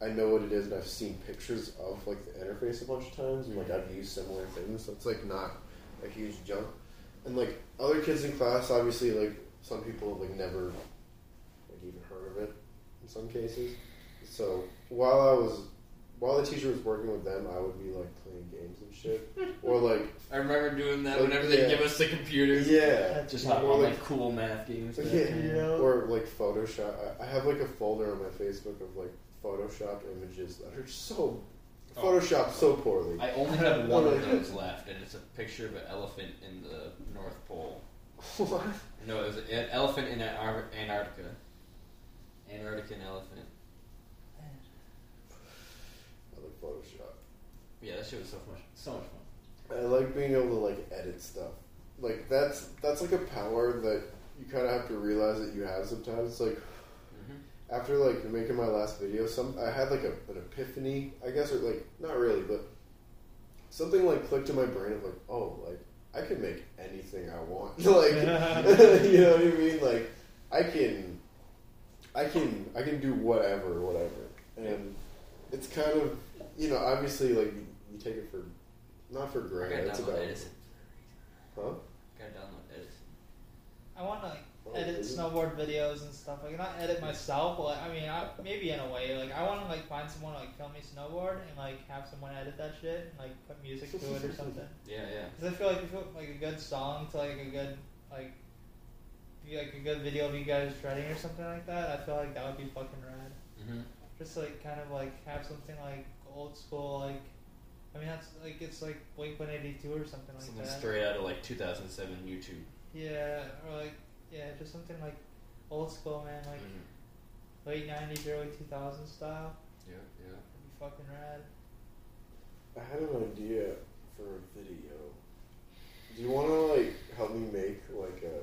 I know what it is and I've seen pictures of like the interface a bunch of times and like I've used similar things. So it's like not a huge jump. And like other kids in class, obviously like some people have like never like even heard of it in some cases. So while I was while the teacher was working with them, I would be like playing games and shit, or like I remember doing that Like, whenever they yeah. give us the computers. yeah, Just Or hop on like- like cool math games. Yeah. Yeah. Or like Photoshop. I- I have like a folder on my Facebook of like Photoshopped images that are so Oh. Photoshopped so poorly. I only have one of those left, and it's a picture of an elephant in the North Pole. what? No, it was an elephant in Antar- Antarctica. Antarctican elephant. I like Photoshop. Yeah, that shit was so much, so much fun. I like being able to like edit stuff. Like that's that's like a power that you kind of have to realize that you have sometimes. It's like Mm-hmm. after like making my last video, some I had like a, an epiphany, I guess, or like not really, but something like clicked in my brain of like, oh, like I can make anything I want. like, you know what I mean? Like, I can, I can, I can do whatever, whatever, and it's kind of, you know, obviously like you, you take it for, not for granted. It's about, Edison. huh? Gotta download Edison. I want to like Oh, edit is it? snowboard videos and stuff. Like not edit myself, but like, I mean, I, maybe in a way. Like I want to like find someone to like film me snowboard and like have someone edit that shit and like put music to it or something. Yeah, yeah. Because I feel like if it, like a good song to like a good like be like a good video of you guys shredding or something like that, I feel like that would be fucking rad. Mm-hmm. Just like kind of like have something like old school like. I mean that's like it's like Blink One Eighty Two or something like Something that. straight out of like 2007 YouTube. Yeah, or like yeah, just something like old school man, like Mhm. late nineties, early two thousands style. Yeah, yeah. That'd be fucking rad. I had an idea for a video. Do you want to like help me make like a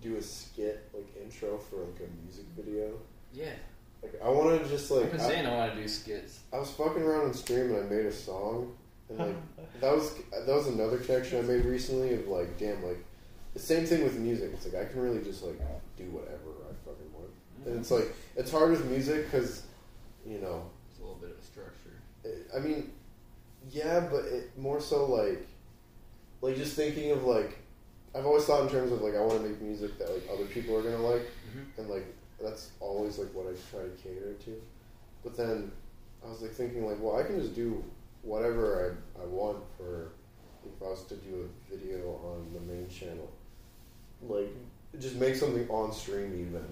do a skit like intro for like a music video? Yeah. Like I want to just like I've been I, I want to do skits. I was fucking around on stream and I made a song and like that was that was another connection I made recently of like damn like the same thing with music. It's like I can really just like do whatever I fucking want. And it's like it's hard with music because you know It's a little bit of a structure. it- I mean, yeah, but it, more so like, like just thinking of like, I've always thought in terms of like I want to make music that like other people are gonna like, Mm-hmm. and like that's always like what I try to cater to. But then I was like thinking like, well, I can just do whatever I I want for if I was to do a video on the main channel, like just make something on stream even,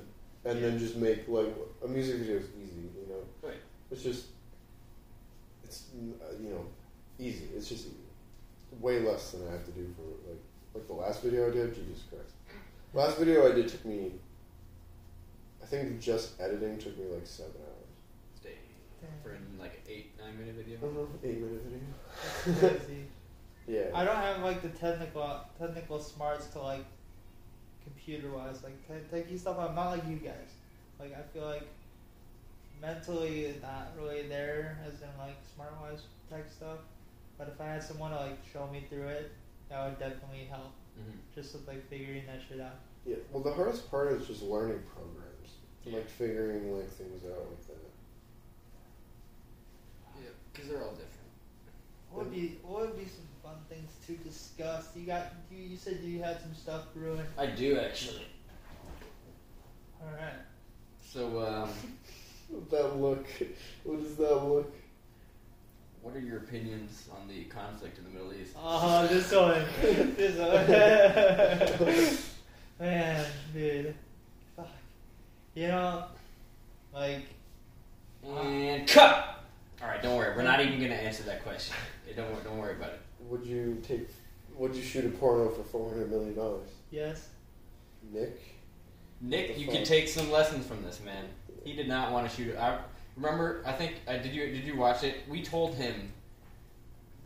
and then just make like a music video is easy, you know. Right. It's just, it's uh, you know, easy. It's just. Way less than I have to do for like like the last video I did. Jesus Christ, last video I did took me. I think just editing took me like seven hours. Stay for an, like an eight, nine minute video. Eight minute video. That's crazy. Yeah. I don't have like the technical technical smarts to like computer wise, like te- techie stuff. I'm not like you guys. Like I feel like mentally not really there as in like smart wise tech stuff. But if I had someone to like show me through it, that would definitely help. Mhm. Just with like figuring that shit out. Yeah. Well, the hardest part is just learning programs, and, like figuring like things out like that. Yeah, because they're all different. What would be what would be some fun things to discuss? You got you, you said you had some stuff brewing. I do actually. All right. So, um, That look. What is that look? what are your opinions on the conflict in the Middle East? Oh, this one. this one. Man, dude. Fuck. You know, like, And cut. All right, don't worry. We're not even gonna answer that question. Don't wor- don't worry about it. Would you take? Would you shoot a porno for four hundred million dollars? yes. Nick. Nick, The you fuck? can take some lessons from this man. He did not want to shoot. it. I remember. I think. Uh, did you did you watch it? We told him.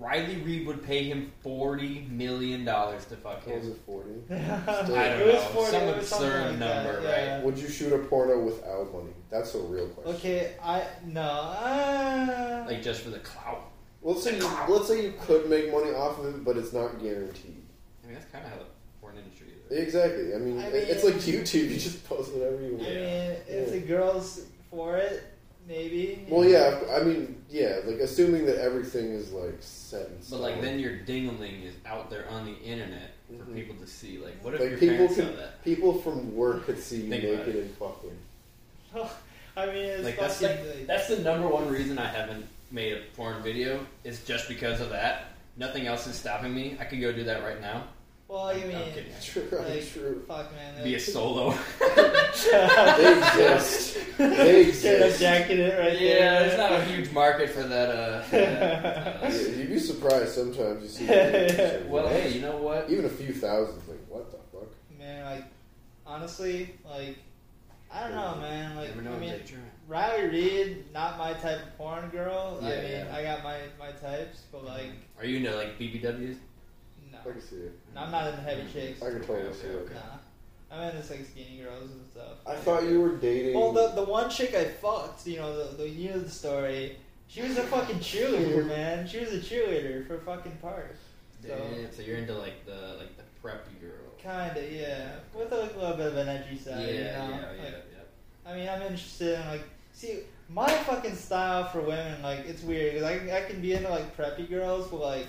Riley Reid would pay him forty million dollars to fuck What was it forty? I don't It was know, 40, some it was absurd like that, number, yeah. Would you shoot a porno without money? That's a real question. Okay, I no. Uh, Like just for the clout. Let's say you, let's say you could make money off of it, but it's not guaranteed. I mean, that's kind of how the porn industry is. Exactly. I mean, I it- it's like YouTube. You just post whatever you want. I want. mean, Yeah. if Yeah. the girls for it, maybe. Well, yeah. I mean, yeah. Like assuming that everything is like set in But like then your dingling is out there on the internet for Mhm. people to see. Like, what if like your people parents could, saw that? people from work could see you Think naked and fucking. I mean, it's Like that's fucking. like, like- that's the number one reason I haven't made a porn video is just because of that. Nothing else is stopping me. I could go do that right now. Well, you I'm mean, kidding. True. like, true. fuck, man. Be a solo. They exist. They Straight up exist. jacking it right yeah, there. there's not a huge market for that. Uh, that, Yeah, uh, You'd be surprised sometimes you see. videos, well, hey, you know what? even a few thousand. Like what the fuck? Man, like, honestly, like, I don't know, man. Like, Never know I mean, until you try. Riley Reid, not my type of porn girl. I mean, yeah. I got my my types, but like, Are you into like BBWs? No, I can see it. I'm not into heavy chicks. I can totally Okay, see it. Nah, I'm into like skinny girls and stuff. I thought you were dating. Well, the the one chick I fucked, you know, the, the you know the story. She was a fucking cheerleader, man. She was a cheerleader for fucking park. So Damn, so you're into like the like the preppy girl. kinda, yeah, with a, like, little bit of an edgy side. yeah, you know? yeah, Like, yeah. I mean, I'm interested in like, see, my fucking style for women, like, it's weird because I, I can be into like preppy girls, but like,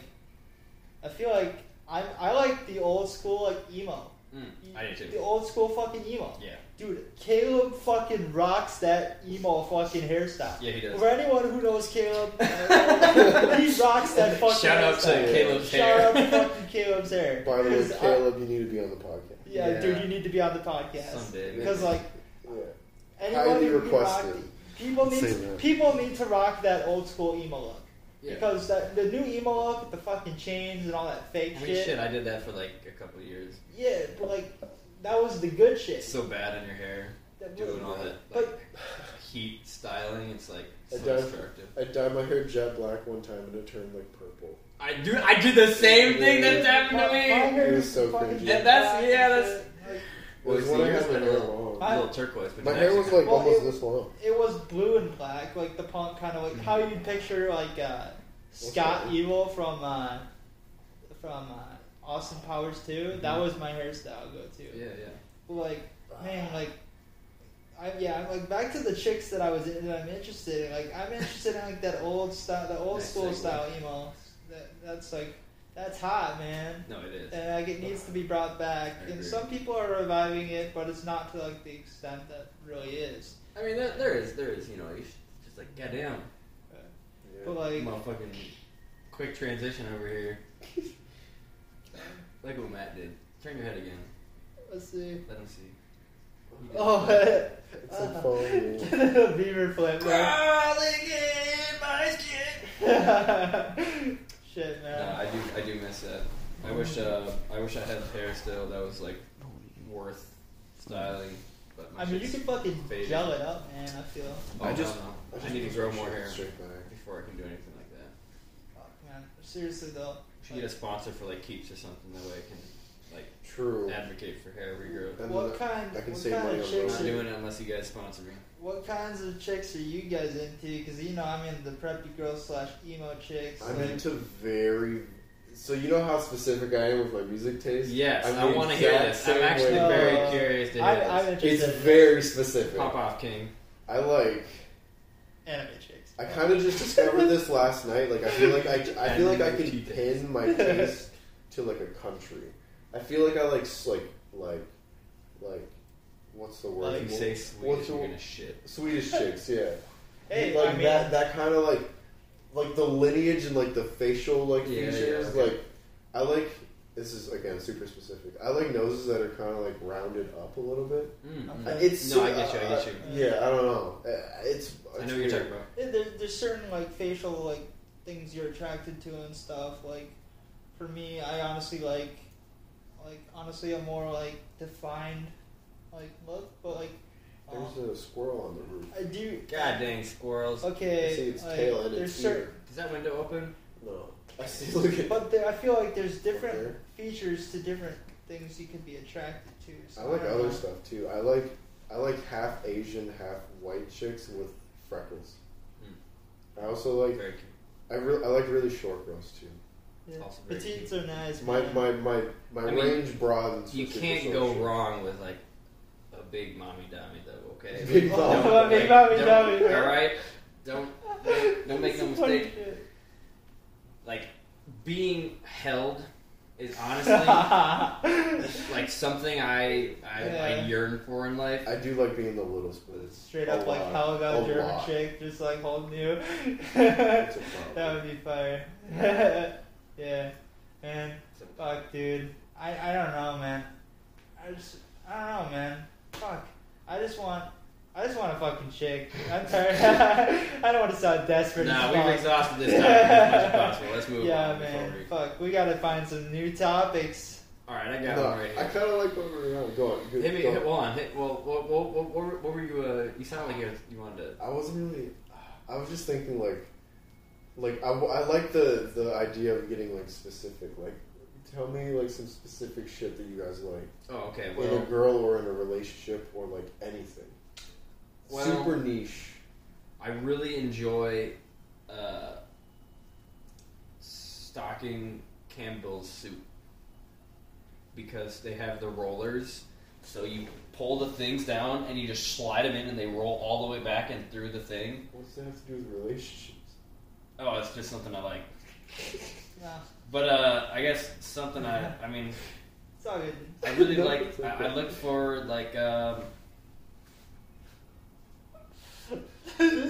I feel like I'm I like the old school like emo. Mm, I do too. The old school fucking emo. Yeah, Dude, Caleb fucking rocks that emo fucking hairstyle. yeah, he does. For anyone who knows Caleb, uh, he rocks that fucking Shout out to hairstyle. Caleb's Shout hair. out to fucking Caleb's hair. By the way, 'Cause I- Caleb, you need to be on the podcast. yeah, Yeah. dude, you need to be on the podcast. Someday, Because, like, Yeah. anyone Highly who can rock requested. People need Say to, that. people need to rock that old school emo look Yeah. because that the new emo look the fucking chains and all that fake I mean, shit. shit, I did that for like a couple of years. Yeah, but like that was the good shit. It's so bad in your hair, That doing was- all that But- heat styling. It's like so I don't- destructive. I dyed my hair jet black one time and it turned like purple. I do. I did the same thing that's happened my, to my me. hair It was is so fucking cringy. And that's- yeah, and that's- shit. Like, It was see, I yours had my hair a little, long. I- little turquoise, but My hair was like Well, almost it- this long. it was blue and black, like the punk kind of like how Mm-hmm. you'd picture like uh, Scott that? Evil from uh, from uh, Austin Powers 2 That Mhm. was my hairstyle go to. Yeah, yeah. like man like I yeah I'm like back to the chicks that I was in, that I'm interested in like I'm interested in like that old style the old Nice school segue. style emo that that's like that's hot man No, it is. and like it needs to be brought back I and agree. some people are reviving it but it's not to like the extent that really is I mean, there, there is, there is. You know, you should just like goddamn, but like motherfucking quick transition over here. Like what Matt did. Turn your head again. let's see Let him see. Oh It's like following me. beaver flip bro. Crawling in my skin. shit No, man I do. I do miss that. I wish. Uh, I wish I had hair still. That was like worth styling. But my I mean you can fucking faded. gel it up man I feel Oh, I just- hell no. I I, need to grow more hair Straight before I can do anything like that. Fuck, man man. Seriously though. We should get a sponsor for like keeps or something. That way I can like True. advocate for hair regrowth. And What kind? I can what save kind money of on I'm chicks? not those. Are, doing it unless you guys sponsor me. What kinds of chicks are you guys into? Because you know I'm into the preppy girl slash emo chicks. I'm like- into very. So you know how specific I am with my music taste. Yes, I'm I want to hear this. I'm actually way. very Uh, curious to hear I, this. I'm interested. It's very specific. Pop off, King. I like. anime chicks. I kind of just discovered this last night. Like I feel like I, I feel like I can Anime pin my taste to like a country. I feel like I like like like like what's the word? Like you say Swedish, you're gonna shit. Swedish chicks, yeah. Hey, like I mean, that that kind of like like the lineage and like the facial like Yeah, yeah, features. okay. Like I like this is again super specific. I like noses that are kind of like rounded up a little bit. Mm, mm. Okay. It's No, I get you, I get you. yeah, I don't know. Uh, It's, I know what you're talking about. Yeah, there, there's certain like facial like things you're attracted to and stuff. Like for me, I honestly like like honestly a more like defined like look, but like um, There's a squirrel on the roof. I do. God dang squirrels. Okay, I see its like, tail and its certain, ear. Is that window open? No, I see. Look at. but there, I feel like there's different there. features to different things you can be attracted to. So I like don't other know. stuff too. I like I like half Asian, half white chicks with freckles. I also like Very cute. I re- I like really short girls too. Yeah. Also very Petites are nice. My man. my my my I mean, range broadens. You can't go shit. wrong with like a big mommy dummy though. Okay. Big mommy. big mommy don't- dummy, man. All right. Don't don't, don't make no mistake. shit. Like being held is honestly like something I I, Yeah. I yearn for in life. I do like being the little spoon. Straight A up like how about A German lot. chick, just like holding you. It's a that would be fire. yeah, man. Fuck, dude. I, I don't know, man. I just I don't know, man. Fuck. I just want I just want a fucking chick. I'm tired. I don't want to sound desperate. Nah, we've exhausted this topic as much as possible. Let's move Yeah, on. before man. we- Fuck. We gotta find some new topics. All right, I got No, one right I kind of like what we're on. Go on. Go, Hit me. go. Hit, hold on. Hit, well, what, what, what, what, were- what were you? Uh, you sound like you, you wanted to. I wasn't really. I was just thinking like, like I, I like the the idea of getting like specific. Like, tell me like some specific shit that you guys like Oh, okay. in a girl or in a relationship or like anything. Well- Super niche. I really enjoy uh, stocking Campbell's soup because they have the rollers. So you pull the things down and you just slide them in, and they roll all the way back and through the thing. What's that have to do with relationships? Oh, it's just something I like. No, But uh, I guess something I. I mean, it's all good. I really No, like. it's okay. I, I look for like um,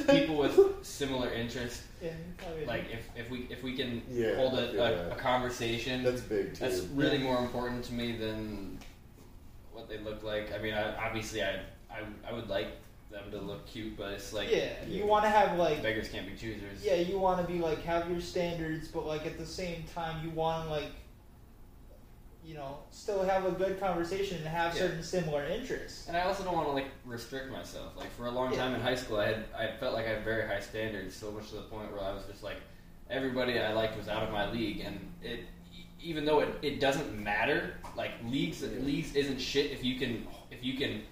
people with similar interests. Yeah, it's. Like if, if we if we can Yeah, hold I a, feel a, that. a conversation, That's big too. that's really more important to me than what they look like. I mean, I, obviously, I, I I would like them to look cute, but it's like yeah, you want to have like beggars can't be choosers. yeah, you want to be like have your standards, but like at the same time, you want to like you know still have a good conversation and have Yeah. certain similar interests. And I also don't want to like restrict myself. Like for a long Yeah. time in high school, I had I felt like I had very high standards, so much to the point where I was just like everybody I liked was out of my league, and it even though it, it doesn't matter, like leagues leagues isn't shit if you can if you can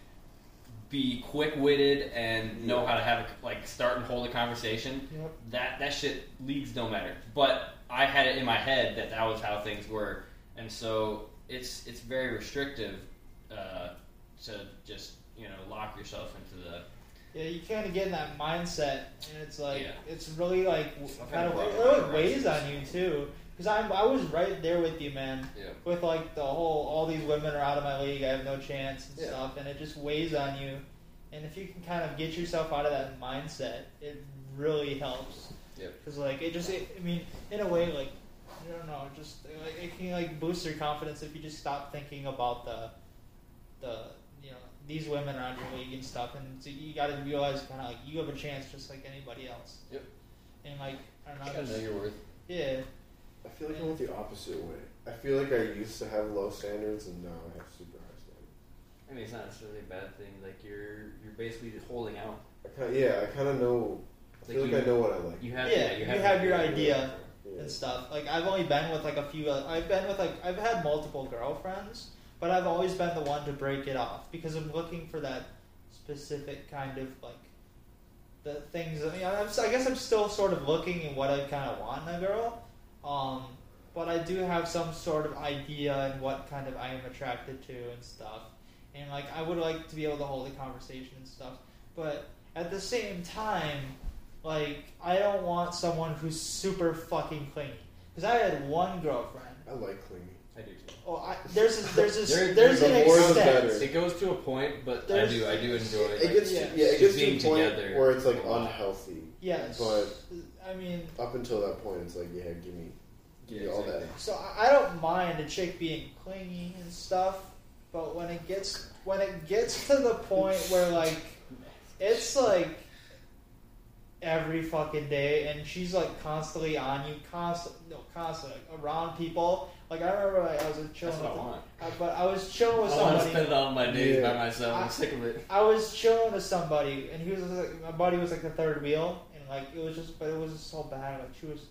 be quick witted and know Yeah. how to have a, like start and hold a conversation. Yep. That that shit leagues don't matter. But I had it in my head that that was how things were, and so it's it's very restrictive uh, to just you know lock yourself into the Yeah, you kind of get in that mindset, and it's like Yeah. it's really like kind of a lot it of really weighs on you too. Because I'm I was right there with you, man. yeah. With like the whole all these women are out of my league, I have no chance and Yeah. stuff, and it just weighs on you. And if you can kind of get yourself out of that mindset, it really helps. Yep. Because like it just, it, I mean, in a way, like I don't know, just like it can like boost your confidence if you just stop thinking about the, the you know these women are on your league and stuff, and so you got to realize kind of like you have a chance just like anybody else. Yep. And like I don't know, You gotta know your worth. yeah, I feel like I went the opposite way. I feel like I used to have low standards and now I have super high standards. I mean, it's not necessarily a bad thing. Like you're you're basically just holding out. I kind yeah, I kind of know. I Like feel like you- I know what I like. You have Yeah, yeah, you you have, have your idea. Yeah. and stuff. Like I've only been with like a few. uh, I've been with like I've had multiple girlfriends, but I've always been the one to break it off because I'm looking for that specific kind of like the things. I mean, I'm, I guess I'm still sort of looking at what I kind of want in a girl, um, but I do have some sort of idea and what kind of I am attracted to and stuff. And like I would like to be able to hold a conversation and stuff, but at the same time, like I don't want someone who's super fucking clingy. Because I had one girlfriend. I like clingy. I do too. Oh, I, there's a, there's a, There- there's the an more extent. better. It goes to a point, but I do I do enjoy It like, gets yeah. to, yeah, it gets to a point together where it's like unhealthy. Yes, But I mean, up until that point, it's like, yeah, give me, give me all exactly. that. so I I don't mind a chick being clingy and stuff, but when it gets when it gets to the point where like it's like every fucking day and she's like constantly on you, constant no, constantly like, around people. Like I remember like, I was chilling That's what I with want. uh, but I was chilling with I want to spend all my days Yeah. by myself. I- I'm sick of it. I was chilling with somebody, and he was like, my buddy was like the third wheel, and like it was just, but it was just so bad. Like she was,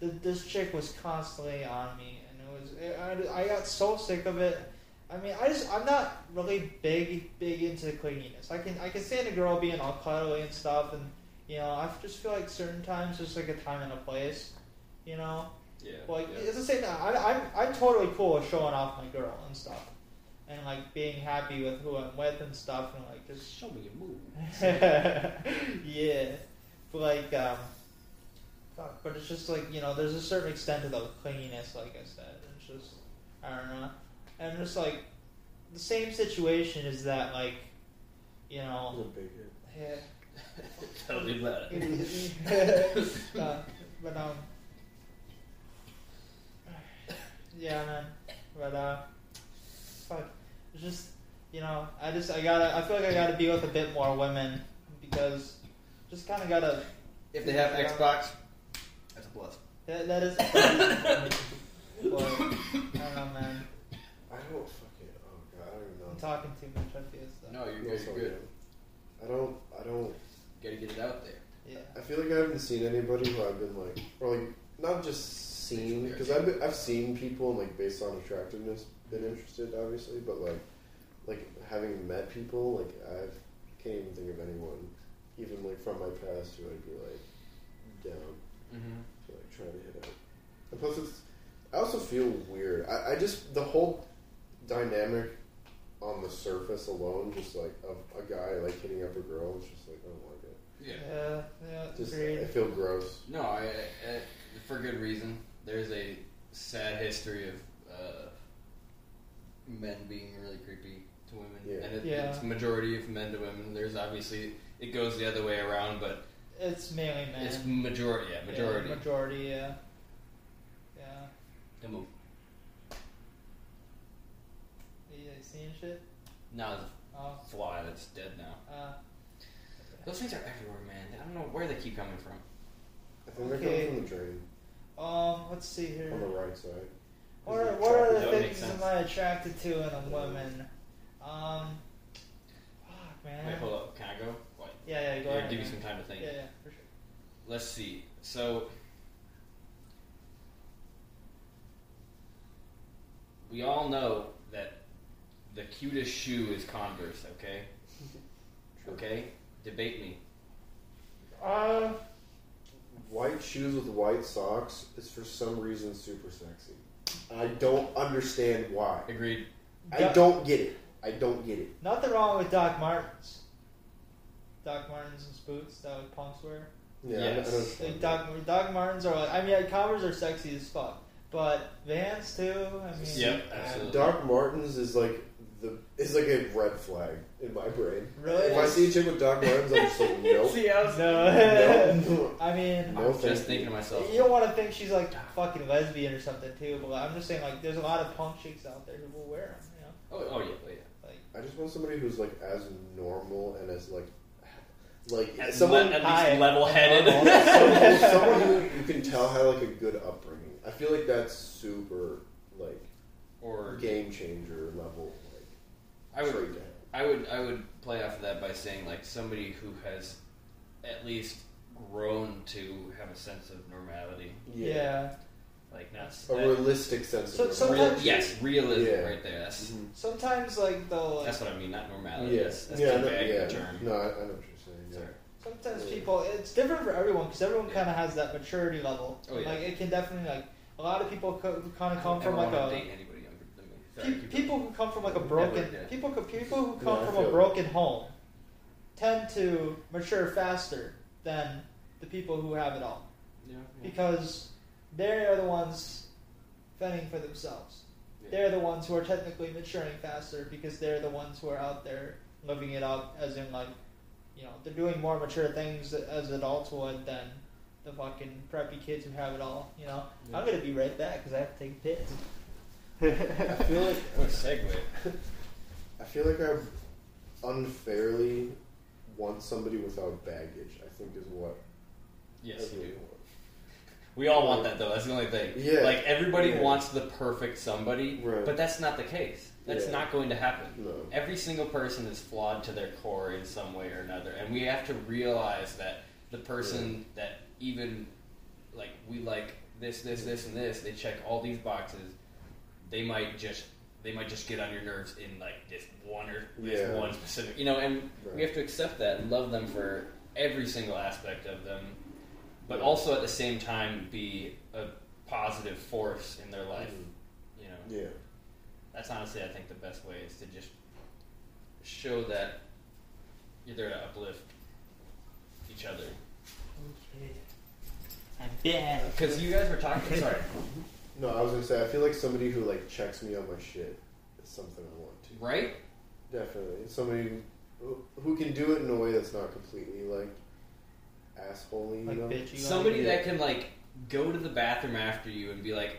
th- this chick was constantly on me, and it was, it, I, I got so sick of it. I mean, I just, I'm not really big, big into clinginess. I can, I can stand a girl being all cuddly and stuff, and you know, I just feel like certain times there's like a time and a place, you know. Yeah. Like yeah. it's the same. I, I'm I'm totally cool with showing off my girl and stuff, and like being happy with who I'm with and stuff, and like just Show me your move. yeah, like um, fuck, but it's just like you know, there's a certain extent to the clinginess, like I said. It's just I don't know, and just like the same situation is that like you know, a big hit. yeah, Tell me about it. uh, but um, yeah, man. But uh, fuck, it's just you know, I just I gotta I feel like I gotta be with a bit more women because just kind of gotta. If they have Xbox, that's a plus. That, that is. but, I don't know, man. I don't fucking. Oh god, I don't even know. I'm talking too much. I feel stuff. No, you're good. You're good. man. I don't. I don't. Gotta get it out there. Yeah. I feel like I haven't seen anybody who I've been like, or like, not just seen because I've been, I've seen people and like based on attractiveness been interested, obviously, but like, like having met people, like I've can't even think of anyone, even like from my past who I'd be like down Mm-hmm. to like try to hit up. And plus, it's I also feel weird. I, I just the whole dynamic on the surface alone, just like of a guy like hitting up a girl, is just like I don't like it. Yeah. Yeah. Yeah. Just agreed. I feel gross. No, I, I, I, for good reason. There's a sad history of uh, men being really creepy to women, Yeah. and it, Yeah. it's majority of men to women. There's obviously it goes the other way around, but It's mainly men. it's majority. Yeah, majority. Yeah, majority. Yeah. Yeah. The move. You guys seeing shit? No, there's Oh. fly that's dead now. Uh, Those things are everywhere, man. I don't know where they keep coming from. I think they're coming from the drain um. Let's see here. on the right side. What are, what are the That things sense. am I attracted to in a woman? Um. Fuck, man. Wait, hold up. Can I go? What? Yeah, yeah. Go Here, ahead. give you some time to think. Yeah, yeah, for sure. Let's see. So we all know that the cutest shoe is Converse. Okay. True. Okay. Debate me. Uh, White shoes with white socks is for some reason super sexy. I don't understand why. Agreed. I Doc- don't get it. I don't get it. Nothing wrong with Doc Martens. Doc Martens and boots that like punks wear. Yeah, Yes. I, don't, Like Doc, Doc Martens are like, I mean, like, Converse are sexy as fuck, but Vans too. I mean, Yep, absolutely. Doc Martens is like the is like a red flag in my brain. Really? If I see a chick with Doc Martens, I'm just like, nope. See, I was, No. no. I mean, No, I was thank just you. thinking to myself. you don't want to think she's like fucking lesbian or something too. But I'm just saying, like, there's a lot of punk chicks out there who will wear them. You know, Oh, oh yeah, oh yeah. like. I just want somebody who's like as normal and as like like At, someone le- at Hi. least level-headed. someone, someone who you can tell had like a good upbringing. I feel like that's super like or game changer level like I would trait. I would I would play off of that by saying like somebody who has at least grown to have a sense of normality, Yeah. like not A that- realistic sense So- of so- real, sometimes- yes, realism Yeah. right there. That's Mhm. Sometimes like though, like, that's what I mean, not normality. Yeah, That's, that's yeah, too no, vague yeah. term. No, I, I know what you're saying. Yeah. Sorry. sometimes Yeah. people it's different for everyone because everyone Yeah. kind of has that maturity level. Oh, yeah. Like it can definitely like a lot of people co- kind of come don't from like a date anybody younger than me. Sorry, Pe- people who come from like a broken did. people people who come Yeah, from feel a it. broken home tend to mature faster than the people who have it all. Yeah, yeah. because they are the ones fending for themselves. Yeah. They're the ones who are technically maturing faster because they're the ones who are out there living it up, as in like, you know, they're doing more mature things as adults would than the fucking preppy kids who have it all. You know, I'm gonna be right back because I have to take a piss. I feel like What a segue. I feel like I unfairly want somebody without baggage. I think is what. Yes, you do. want. We all want that though. That's the only thing. Yeah. Like everybody Yeah. wants the perfect somebody, Right. but that's not the case. That's Yeah. not going to happen. No. Every single person is flawed to their core in some way or another, and we have to realize that the person that even like we like this, this, this, and this, they check all these boxes. They might just they might just get on your nerves in like this one or this Yeah. one specific, you know. And we have to accept that and love them for every single aspect of them, but also at the same time be a positive force in their life. Mhm. You know, Yeah. That's honestly, I think, the best way is to just show that you're there to uplift each other. Okay. I'm back. Uh, because you guys were talking. Sorry, No, I was gonna say I feel like somebody who like checks me on my shit is something I want to. right? Definitely, somebody who, who can do it in a way that's not completely like assholey. Like you know? bitchy. Somebody like, that can like go to the bathroom after you and be like,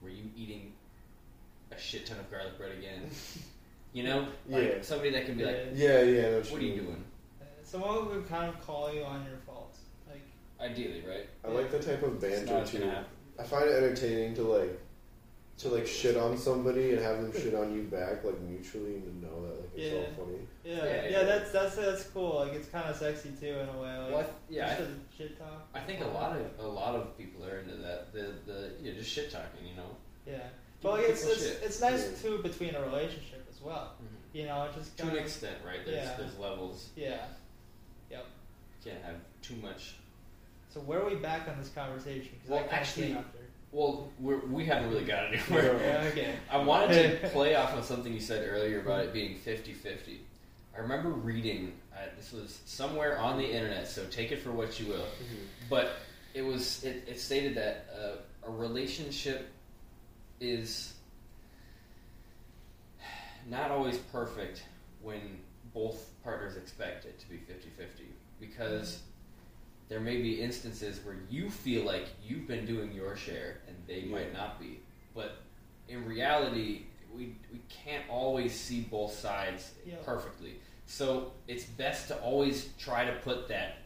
"Were you eating a shit ton of garlic bread again?" You know, like Yeah. somebody that can be like, Yeah, yeah. I know "What are you mean. doing?" Uh, Someone who would kind of call you on your faults. Like, Ideally, right? I like the type of It's banter what's too. gonna happen. I find it entertaining to like to like shit on somebody and have them shit on you back like mutually and to know that like it's Yeah. all funny. yeah, Yeah, yeah, yeah. that's that's that's cool. Like, it's kind of sexy too in a way. Like, Well, I th- yeah, I just a shit talk. I think a lot of a lot of people are into that. The the you know, just shit talking, you know. Yeah, like, it's it's, shit. it's nice Yeah. too between a relationship as well. You know, just To an extent, right? There's Yeah. there's levels. yeah. Yep. Can't have too much. So where are we back on this conversation? Well, I actually-. Well, we haven't really got anywhere. Yeah, okay. I wanted to play off of something you said earlier about it being 50-50. I remember reading uh, this was somewhere on the internet, so take it for what you will. But it was it, it stated that uh, a relationship is not always perfect when both partners expect it to be 50-50 because there may be instances where you feel like you've been doing your share and they might not be but in reality we, we can't always see both sides Yeah. perfectly so it's best to always try to put that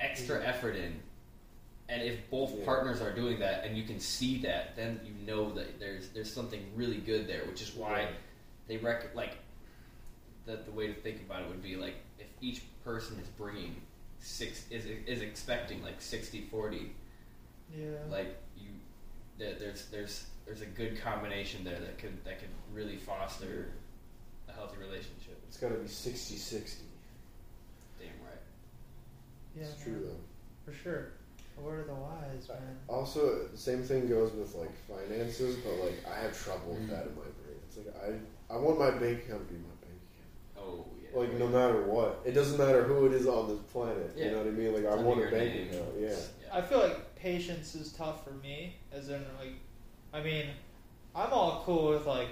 extra Mhm. effort in and if both Yeah. partners are doing that and you can see that then you know that there's there's something really good there which is why Yeah. they rec like that the way to think about it would be like if each person is bringing six is is expecting like 60 40 Yeah. like you there, there's there's there's a good combination there that could that could really foster a healthy relationship It's gotta be 60-60. damn right yeah, it's true though. For sure. The word of the wise, man. Also, same thing goes with like finances, but like I have trouble with Mm. that in my brain. It's like I I want my bank account to be my bank account. oh yeah account. Like no matter what, it doesn't matter who it is on this planet. Yeah. You know what I mean? Like I want a bank name. account. Yeah. I feel like patience is tough for me, as in like, I mean, I'm all cool with like,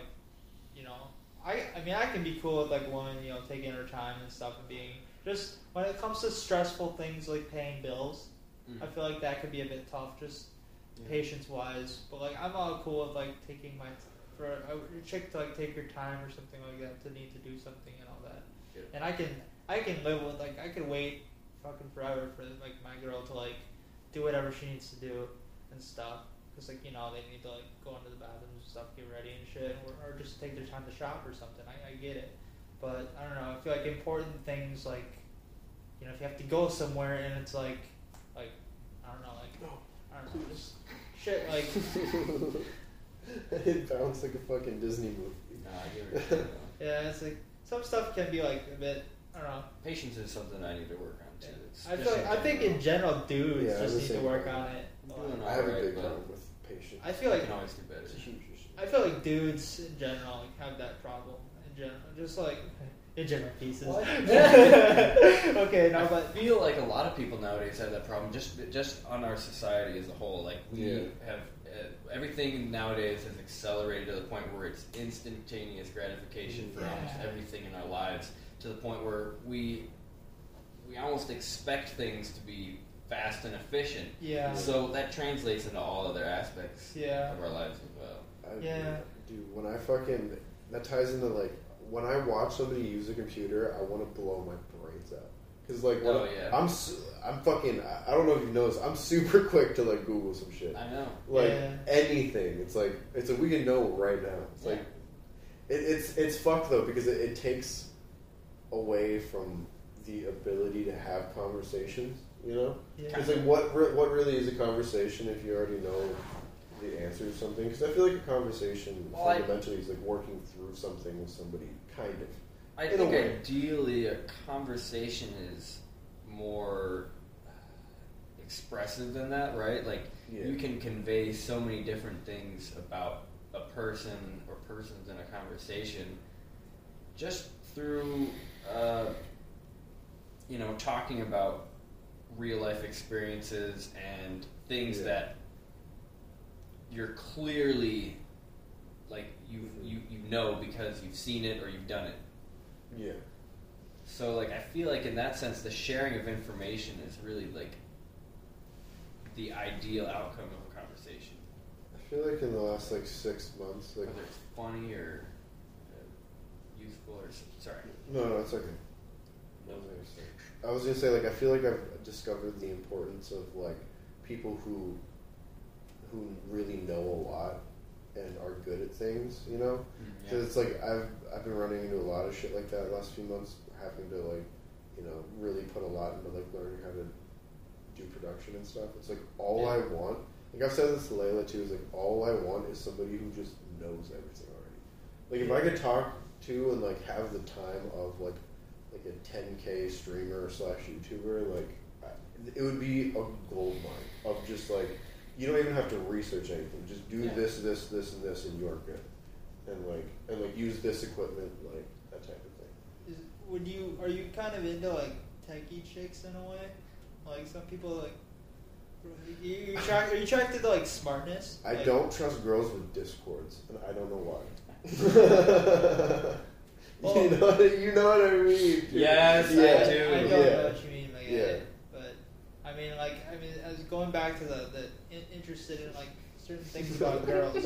you know, I I mean I can be cool with like women, you know, taking her time and stuff and being just when it comes to stressful things like paying bills, Mhm. I feel like that could be a bit tough, just Yeah. patience wise. But like I'm all cool with like taking my for a chick to like take your time or something like that to need to do something and all that. Yeah. And I can I can live with like I could wait fucking forever for like my girl to like do whatever she needs to do and stuff. Cause like you know they need to like go into the bathrooms and stuff, get ready and shit, or, or just take their time to shop or something. I, I get it, but I don't know. I feel like important things like you know, if you have to go somewhere and it's like, like, I don't know, like, oh. I don't know, just shit like, it bounced like a fucking Disney movie. No, I get what you're saying, though. yeah, it's like some stuff can be like a bit, I don't know. Patience is something I need to work on too. It's I feel like, I think in general, dudes Yeah, just need to work problem. on it. I'm I have a big problem with patience. I feel like I like can always do better. it's a huge issue. I feel like dudes in general like, have that problem in general, just like in general pieces. What? okay, no, I but feel like a lot of people nowadays have that problem. Just just on our society as a whole, like we Yeah. have uh, everything nowadays has accelerated to the point where it's instantaneous gratification for almost everything in our lives. To the point where we we almost expect things to be fast and efficient. yeah, So that translates into all other aspects yeah, of our lives as well. I, Yeah. Dude, when I fucking that ties into like when I watch somebody use a computer, I want to blow my brains out. Cause like when Oh, I- yeah. I'm su- I'm fucking I- I don't know if you noticed I'm super quick to like Google some shit I know. like Yeah. anything. It's like it's like we can know right now. It's Yeah. like it, it's it's fucked though because it, it takes away from the ability to have conversations. You know, yeah. it's like what re- what really is a conversation if you already know the answer to something? Because I feel like a conversation Well, I- fundamentally is like working through something with somebody, kind of. I think ideally a conversation is more expressive than that, right? Like Yeah. you can convey so many different things about a person or persons in a conversation just through uh, you know talking about real life experiences and things Yeah. that you're clearly like you, you you know because you've seen it or you've done it Yeah. so like I feel like in that sense the sharing of information is really like the ideal outcome of a conversation. I feel like in the last like six months, like Whether it's funny or uh, useful or sorry. no, no, it's okay. What was I gonna say? I was gonna say like I feel like I've discovered the importance of like people who who really know a lot and are good at things, you know. Mm-hmm. Because it's like I've I've been running into a lot of shit like that last few months, having to like, you know, really put a lot into like learning how to do production and stuff. It's like all I want. Like I've said this to Layla too. Is like all I want is somebody who just knows everything already. Like if I could talk to and like have the time of like like a 10k streamer slash YouTuber, like I- it would be a gold mine of just like you don't even have to research anything. Just do Yeah. this, this, this, and this, and you're good. And like and like use this equipment, like that type of thing. Is, would you are you kind of into like techie chicks in a way? Like some people like you, you attract, are you attracted to like smartness? I Like- don't trust girls with discords, and I don't know why. Well- you know, what- you know what I mean. dude. Yes, I yeah. do. I don't yeah. know what you mean Like, Yeah. it, but I mean, like, I mean, as going back to the the in, interested in like certain things about girls.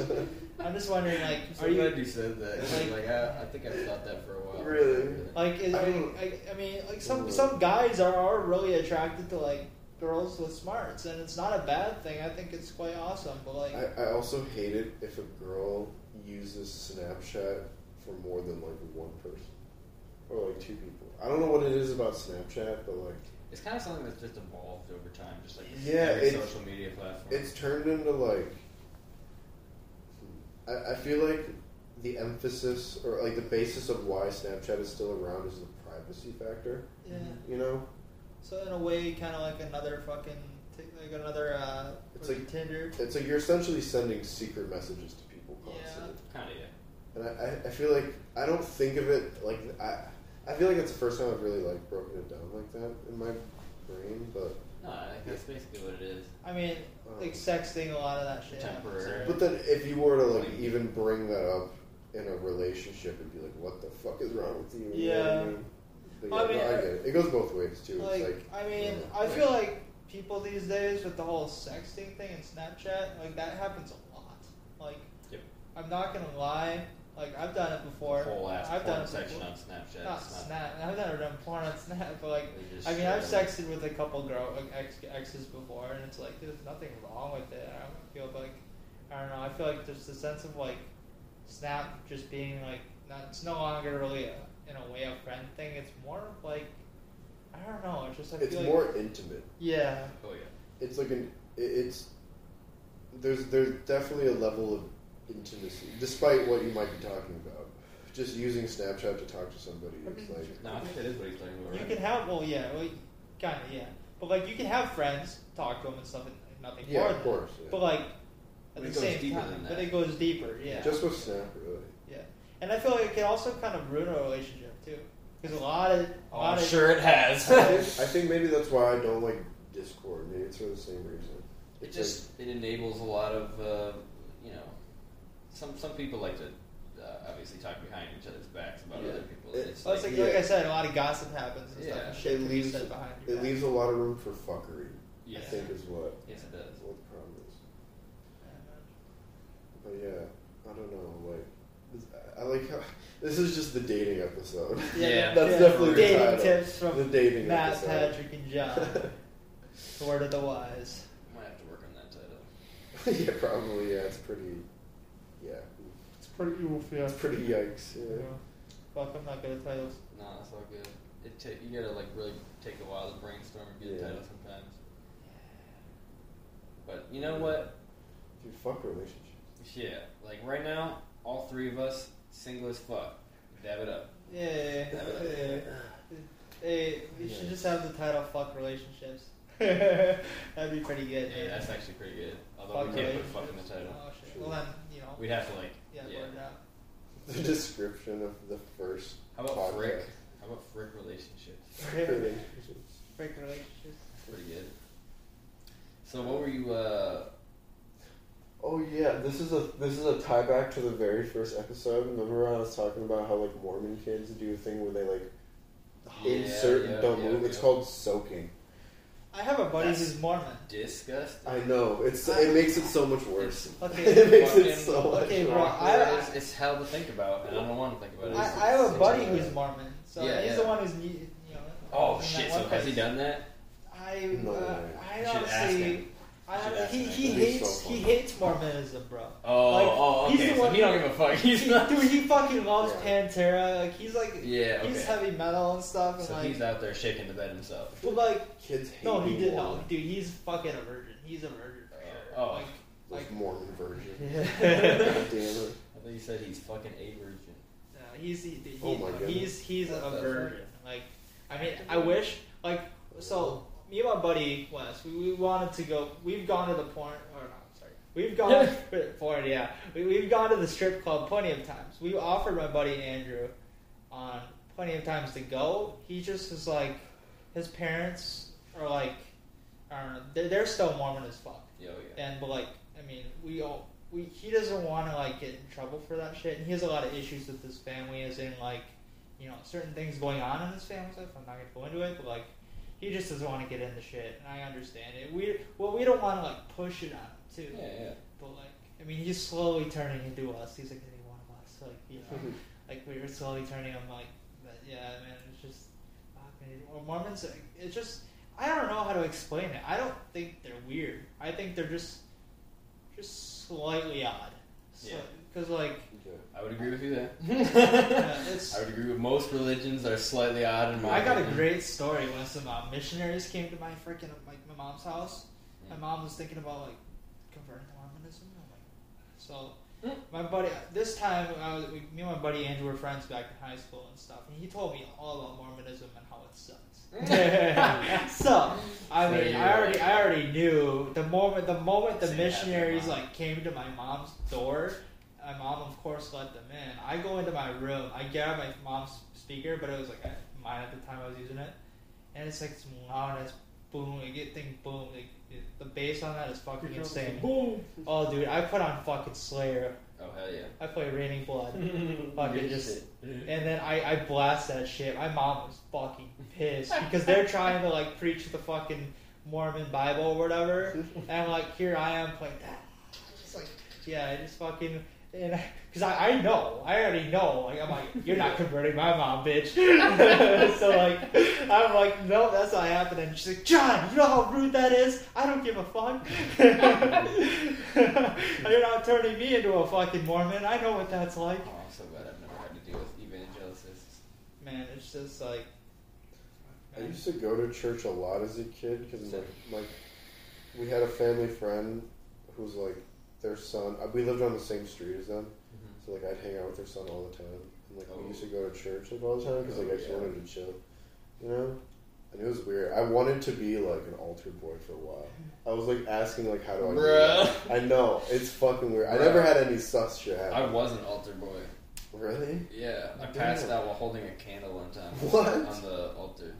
I'm just wondering, like, I'm so are you glad you said that. like- Like, I, I think I've thought that for a while. Really? like? Is, I I, mean, don't- I, I mean, like some some guys are, are really attracted to like girls with smarts, and it's not a bad thing. I think it's quite awesome. But like, I, I also hate it if a girl uses Snapchat for more than like one person or like two people. I don't know what it is about Snapchat, but like It's kind of something that's just evolved over time, just like Yeah, every it's- social media platform. it's turned into like I, I feel like the emphasis or like the basis of why Snapchat is still around is the privacy factor. yeah. You know, So in a way, kind of like another fucking t- like another uh, It's like- Tinder. it's like you're essentially sending secret messages to people constantly. kind of yeah. And I, I, I feel like I don't think of it like I. I feel like it's the first time I've really like broken it down like that in my brain, but No, I think that's basically what it is. I mean, um, like sexting, a lot of that shit. happens Temporary. there. but then if you were to like even bring that up in a relationship, it'd be like, what the fuck is wrong with you? You know what I Yeah. mean? But I yeah, mean, no, I I- get it. It goes both ways too. like, it's like I mean, yeah. I feel like people these days with the whole sexting thing and Snapchat, like that happens a lot. Like, Yep. I'm not gonna lie, like I've done it before. Whole ass I've done porn it section before. on Snapchat. Not It's Snap. I've never done porn on Snap, but like, I mean, I've sexted with a couple girl like ex exes before, and it's like there's nothing wrong with it. I don't feel like I don't know. I feel like there's a sense of like Snap just being like not. It's no longer really a, in a way a friend thing. It's more of like I don't know. It's Just I it's feel more like, intimate. yeah, Oh yeah. It's like an it's there's there's definitely a level of intimacy, despite what you might be talking about. Just using Snapchat to talk to somebody is like No, I think that is what he's talking about. you Right? can have well, yeah, well, kind of, yeah, but like you can have friends, talk to them and stuff, and nothing yeah, more of course. Yeah. But like at it the same time, but it goes deeper, yeah, Just with Snap, really. yeah. And I feel like it can also kind of ruin a relationship too, because a lot of a Oh, lot I'm of sure it has. I think, I think maybe that's why I don't like Discord. Maybe it's for the same reason. It It's just it enables a lot of uh, you know some some people like to uh, obviously talk behind each other's backs about Yeah. other people. It- it's Well, it's like, like, like yeah. I said, a lot of gossip happens and Yeah. stuff. And It shit can be leaves- said behind your it back. leaves a lot of room for fuckery. yes, I think is what yes it does. what the problem is. But yeah, I don't know. Like this- I like how this is just the dating episode. Yeah. That's yeah, definitely the dating title. tips the from dating Matt, episode. Patrick, and John. the word of the wise. I might have to work on that title. yeah, probably. Yeah, it's pretty. Yeah, It's pretty oof, yeah. it's pretty yikes. Yeah. Fuck, I'm not good at titles. No, that's all good. It ta- you gotta like really take a while to brainstorm and get a Yeah. title sometimes. But you know what? Dude, fuck relationships. Yeah, like right now, all three of us single as fuck. Dab it up. Yeah, yeah. Hey, we should just have the title "Fuck Relationships." That'd be pretty good. Yeah, man. that's actually pretty good. Although Fuck we can't put fuck in the title. Oh shit. Well then, you know, We'd have to like yeah, yeah. blur it out. The description of the first. How about podcast. frick? How about frick relationships? relationships. Break relationships. Pretty good. So what were you? uh Oh yeah, this is a this is a tie back to the very first episode. Remember when I was talking about how like Mormon kids do a thing where they like Yeah, insert and yeah, don't yeah, move. It's called soaking. I have a buddy That's- who's Mormon. Disgust. I know it's it makes it so much worse. Okay. it makes it so much okay, bro, worse. I- it's, it's hell to think about, and I don't want to think about it. I, It's- I have a it's- buddy who's Mormon, so Yeah, he's yeah. the one who's you know. Oh that shit! one So has he place. done that? I No uh, way. I You should ask honestly, him. I You should don't- ask he he hates so he hates Mormonism, bro. Oh, Like, oh, he's okay. the So one he don't give a fuck. He's He- not. dude, he fucking loves Yeah. Pantera. Like he's like Yeah, he's heavy metal and stuff, and So like he's out there shaking the bed himself. but like Kids hate no, he being did no, dude. He's fucking a virgin. He's a virgin for sure. Oh. Like like Mormon virgin. yeah. God damn it. I thought you said he's fucking a virgin. No, he's he, oh he, Oh my goodness. he's he's a virgin. Like, I mean, I wish like so. Me and my buddy Wes, we, we wanted to go. We've gone to the porn or no, sorry, we've gone to porn. Yeah, we, we've gone to the strip club plenty of times. We offered my buddy Andrew on plenty of times to go. He just is like, his parents are like, I don't know, they're, they're still Mormon as fuck. Yo, oh, yeah. And but like, I mean, we all we he doesn't want to like get in trouble for that shit, and he has a lot of issues with his family, as in like, you know, certain things going on in his family life. I'm not gonna go into it, but like, he just doesn't want to get in the shit, and I understand it. We well, we don't want to like push it on him too, Yeah, yeah. but like, I mean, he's slowly turning into us. He's like any one of us, like you know, mm-hmm. like we were slowly turning him like, but yeah, man, it's just, fuck, man. Well, Mormons, it's just. I don't know how to explain it. I don't think they're weird. I think they're just just slightly odd. Yeah. Because like. I would agree with you there. yeah. I would agree with most religions are slightly odd in my I got a great story when some uh, missionaries came to my freaking like my mom's house. My mom was thinking about like converting to Mormonism. I'm like, so hmm. my buddy, uh, this time I was, we, me and my buddy Andrew were friends back in high school and stuff, and he told me all about Mormonism and how it sucks. so I mean, you I already, like- I already knew the moment the moment the Say that to your missionaries like came to my mom's door. My mom, of course, let them in. I go into my room. I grab my mom's speaker, but it was like mine at the time I was using it, and it's like some loud as boom. You get thing boom. Like, it, the bass on that is fucking insane. Boom. Oh, dude, I put on fucking Slayer. Oh hell yeah. I play Raining Blood. fucking just. shit. And then I, I blast that shit. My mom was fucking pissed because they're trying to like preach the fucking Mormon Bible or whatever, and like here I am playing that. Just like yeah, I just fucking and because I, I know I already know like I'm like you're not converting my mom, bitch. so like I'm like no, that's not happening. And she's like John, you know how rude that is. I don't give a fuck. you're not turning me into a fucking Mormon. I know what that's like. Oh, I'm so glad I've never had to deal with evangelicists. Man, it's just like. I used to go to church a lot as a kid because my, my we had a family friend who's like their son. uh, We lived on the same street as them, Mhm. so like I'd hang out with their son all the time, and like Oh. we used to go to church like all the time because like Oh, I just yeah. wanted to chill, you know. And it was weird. I wanted to be like an altar boy for a while. I was like asking like how do I? do that? I know it's fucking weird. I never had any sus shit I was an altar boy. Really? Yeah, I Damn. passed out while holding a candle one time. What? On the altar.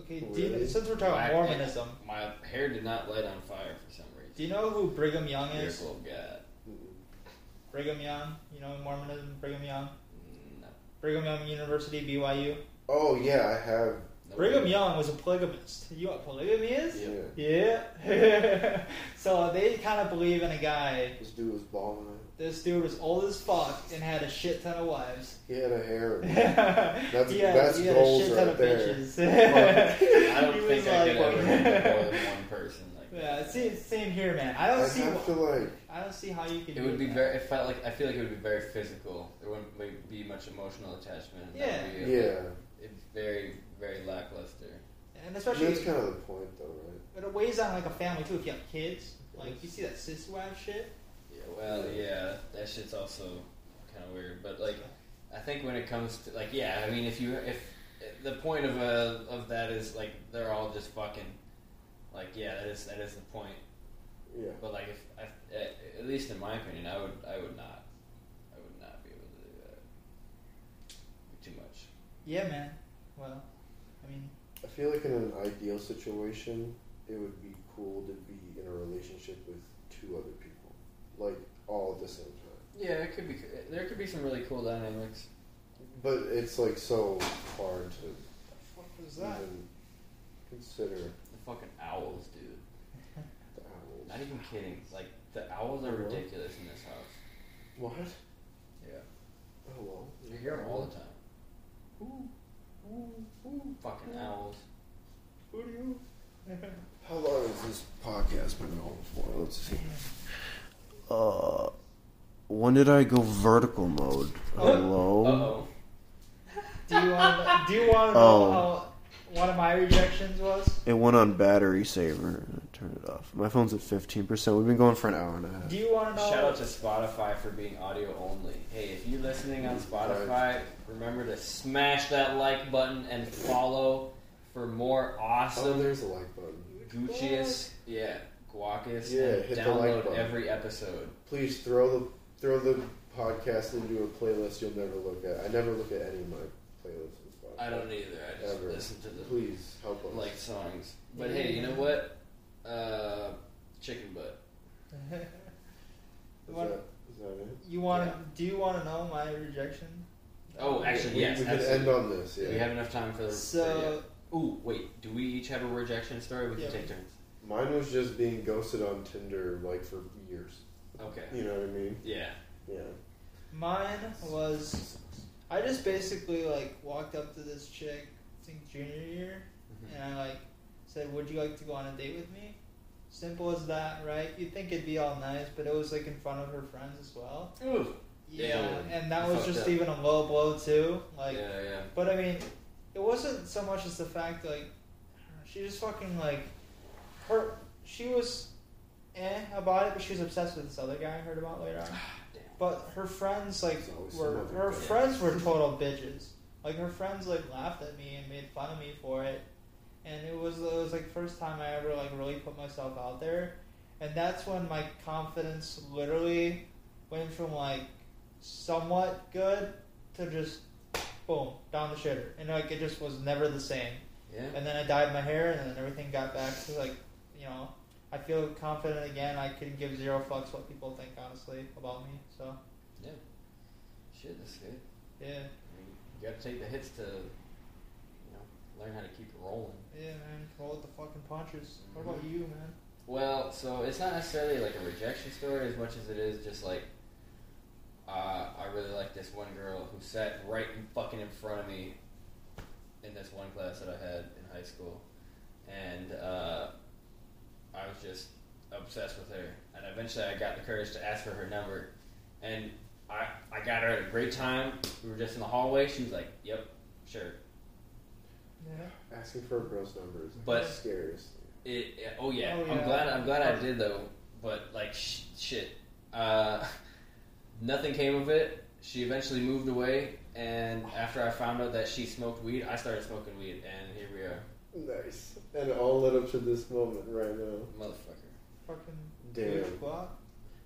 Okay, do you, Really? since we're talking Black Mormonism, My hair did not light on fire for some reason. Do you know who Brigham Young is? Miracle of God. Mm-mm. Brigham Young, you know Mormonism, Brigham Young, mm, No. Brigham Young University, BYU. Oh yeah, I have. No. Brigham Young was a polygamist. You know what polygamy is? Yeah. Yeah. so they kind of believe in a guy. This dude was balling. This dude was old as fuck and had a shit ton of wives. He had a hair. that's, he had, that's he had goals a shit ton right of there. bitches. I don't He think was I could like- ever be more than one person. Like Yeah, same, same here, man. I don't I'd see. have wh- to like. I don't see how you could. It do would be that. very. It felt like I feel like it would be very physical. There wouldn't be- be much emotional attachment. Yeah. be, Yeah. It's very very lackluster. and I mean, especially that's kind of the point, though, right? but it weighs on like a family too. If you have kids, like you see that cis wife shit. Yeah. Well, yeah, that shit's also kind of weird. But like, I think when it comes to like, yeah, I mean, if you if the point of uh, of that is like they're all just fucking. Like yeah, that is that is the point. Yeah. But like, if I, at, at least in my opinion, I would I would not, I would not be able to do that. Too much. Yeah, man. Well, I mean, I feel like in an ideal situation, it would be cool to be in a relationship with two other people, like all at the same time. Yeah, it could be. There could be some really cool dynamics. But it's like so hard to what was that? even consider The fucking owls, dude. the owls. Not even kidding. Like the owls are ridiculous in this house. What? Yeah, Oh well. you hear them all the time. Ooh, ooh, ooh, fucking owls. Who do you? How long has this podcast been going for? Let's see. Uh, when did I go vertical mode? Hello. Uh oh. Do you want? Do you want to know Oh. how one of my rejections was? It went on battery saver. Turn it off. My phone's at fifteen percent. We've been going for an hour and a half. Do you want to know? Shout out to Spotify for being audio only. Hey, if you're listening on Spotify, remember to smash that like button and follow for more awesome. Oh, there's a like button. Guccius, yeah, Guacus, Yeah, and hit the like button. every episode. Please throw the throw the podcast into a playlist you'll never look at. I never look at any of my playlists on Spotify. I don't either. I just Ever. listen to the Please help us. like songs. But hey, you know what? Uh, chicken butt. is, What- that, is that it? You want? to Yeah. Do you want to know my rejection? Oh, actually, we, yes. we can absolutely. end on this. Yeah. We have enough time for the. So for- yeah. Ooh, wait. Do we each have a rejection story? We can Yeah. take turns. Mine was just being ghosted on Tinder like for years. Okay. You know what I mean? Yeah. Yeah. mine was. I just basically like walked up to this chick, I think junior year, Mm-hmm. and I like said, "Would you like to go on a date with me?" Simple as that, right? You'd think it'd be all nice, but it was like in front of her friends as well. Ooh. Yeah, Yeah. and that was just up. even a low blow too. Like, yeah, yeah. but I mean, it wasn't so much as the fact like she just fucking like her. She was eh about it, but she was obsessed with this other guy I heard about later on. Damn. But her friends like were her guy. friends were total bitches. Like her friends like laughed at me and made fun of me for it, and it was it was like the first time I ever like really put myself out there, and that's when my confidence literally went from like somewhat good to just boom down the shitter, and like it just was never the same. Yeah. And then I dyed my hair, and then everything got back to like, you know, I feel confident again. I can give zero fucks what people think honestly about me. So Yeah. Shit, that's good. yeah, I mean, you gotta take the hits to, you know, learn how to keep it rolling. yeah, man, roll with the fucking punches. What about you, man? Well, so it's not necessarily like a rejection story as much as it is just like uh, I really like this one girl who sat right in fucking in front of me in this one class that I had in high school, and uh, I was just obsessed with her. And eventually, I got the courage to ask for her number, and I I got her at a great time. We were just in the hallway. She was like, "Yep, sure." Yeah. Asking for a girl's number is But- the scariest. It, oh yeah, Oh, I'm glad. I'm glad I did though. But like sh- shit, uh, nothing came of it. She eventually moved away, and after I found out that she smoked weed, I started smoking weed, and here we are, Nice. And it all led up to this moment right now. motherfucker. Fucking Damn. Gooch.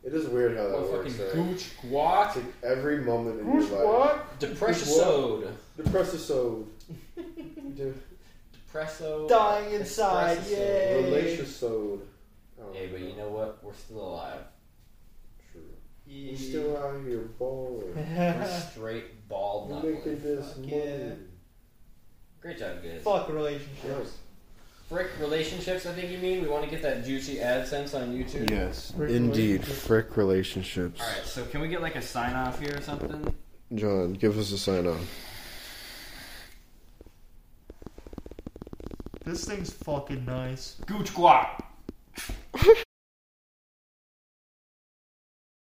It is weird how that works. fucking right? gooch guac, It's like every moment in Gooch your life. guac. depressode, Depressisode. De- depresso, Dying inside, espresso. yay. Relationsode. Oh, Hey, but you know what? We're still alive. True. Yeah. We're still out here balling. We're straight bald We're knuckling. making this Fuck money. yeah. Great job, guys. Fuck relationships. Frick relationships, I think you mean. We want to get that juicy AdSense on YouTube. Yes, Frick indeed. relationships. Frick relationships. All right, so can we get like a sign off here or something? John, give us a sign off. This thing's fucking nice. Gooch guac.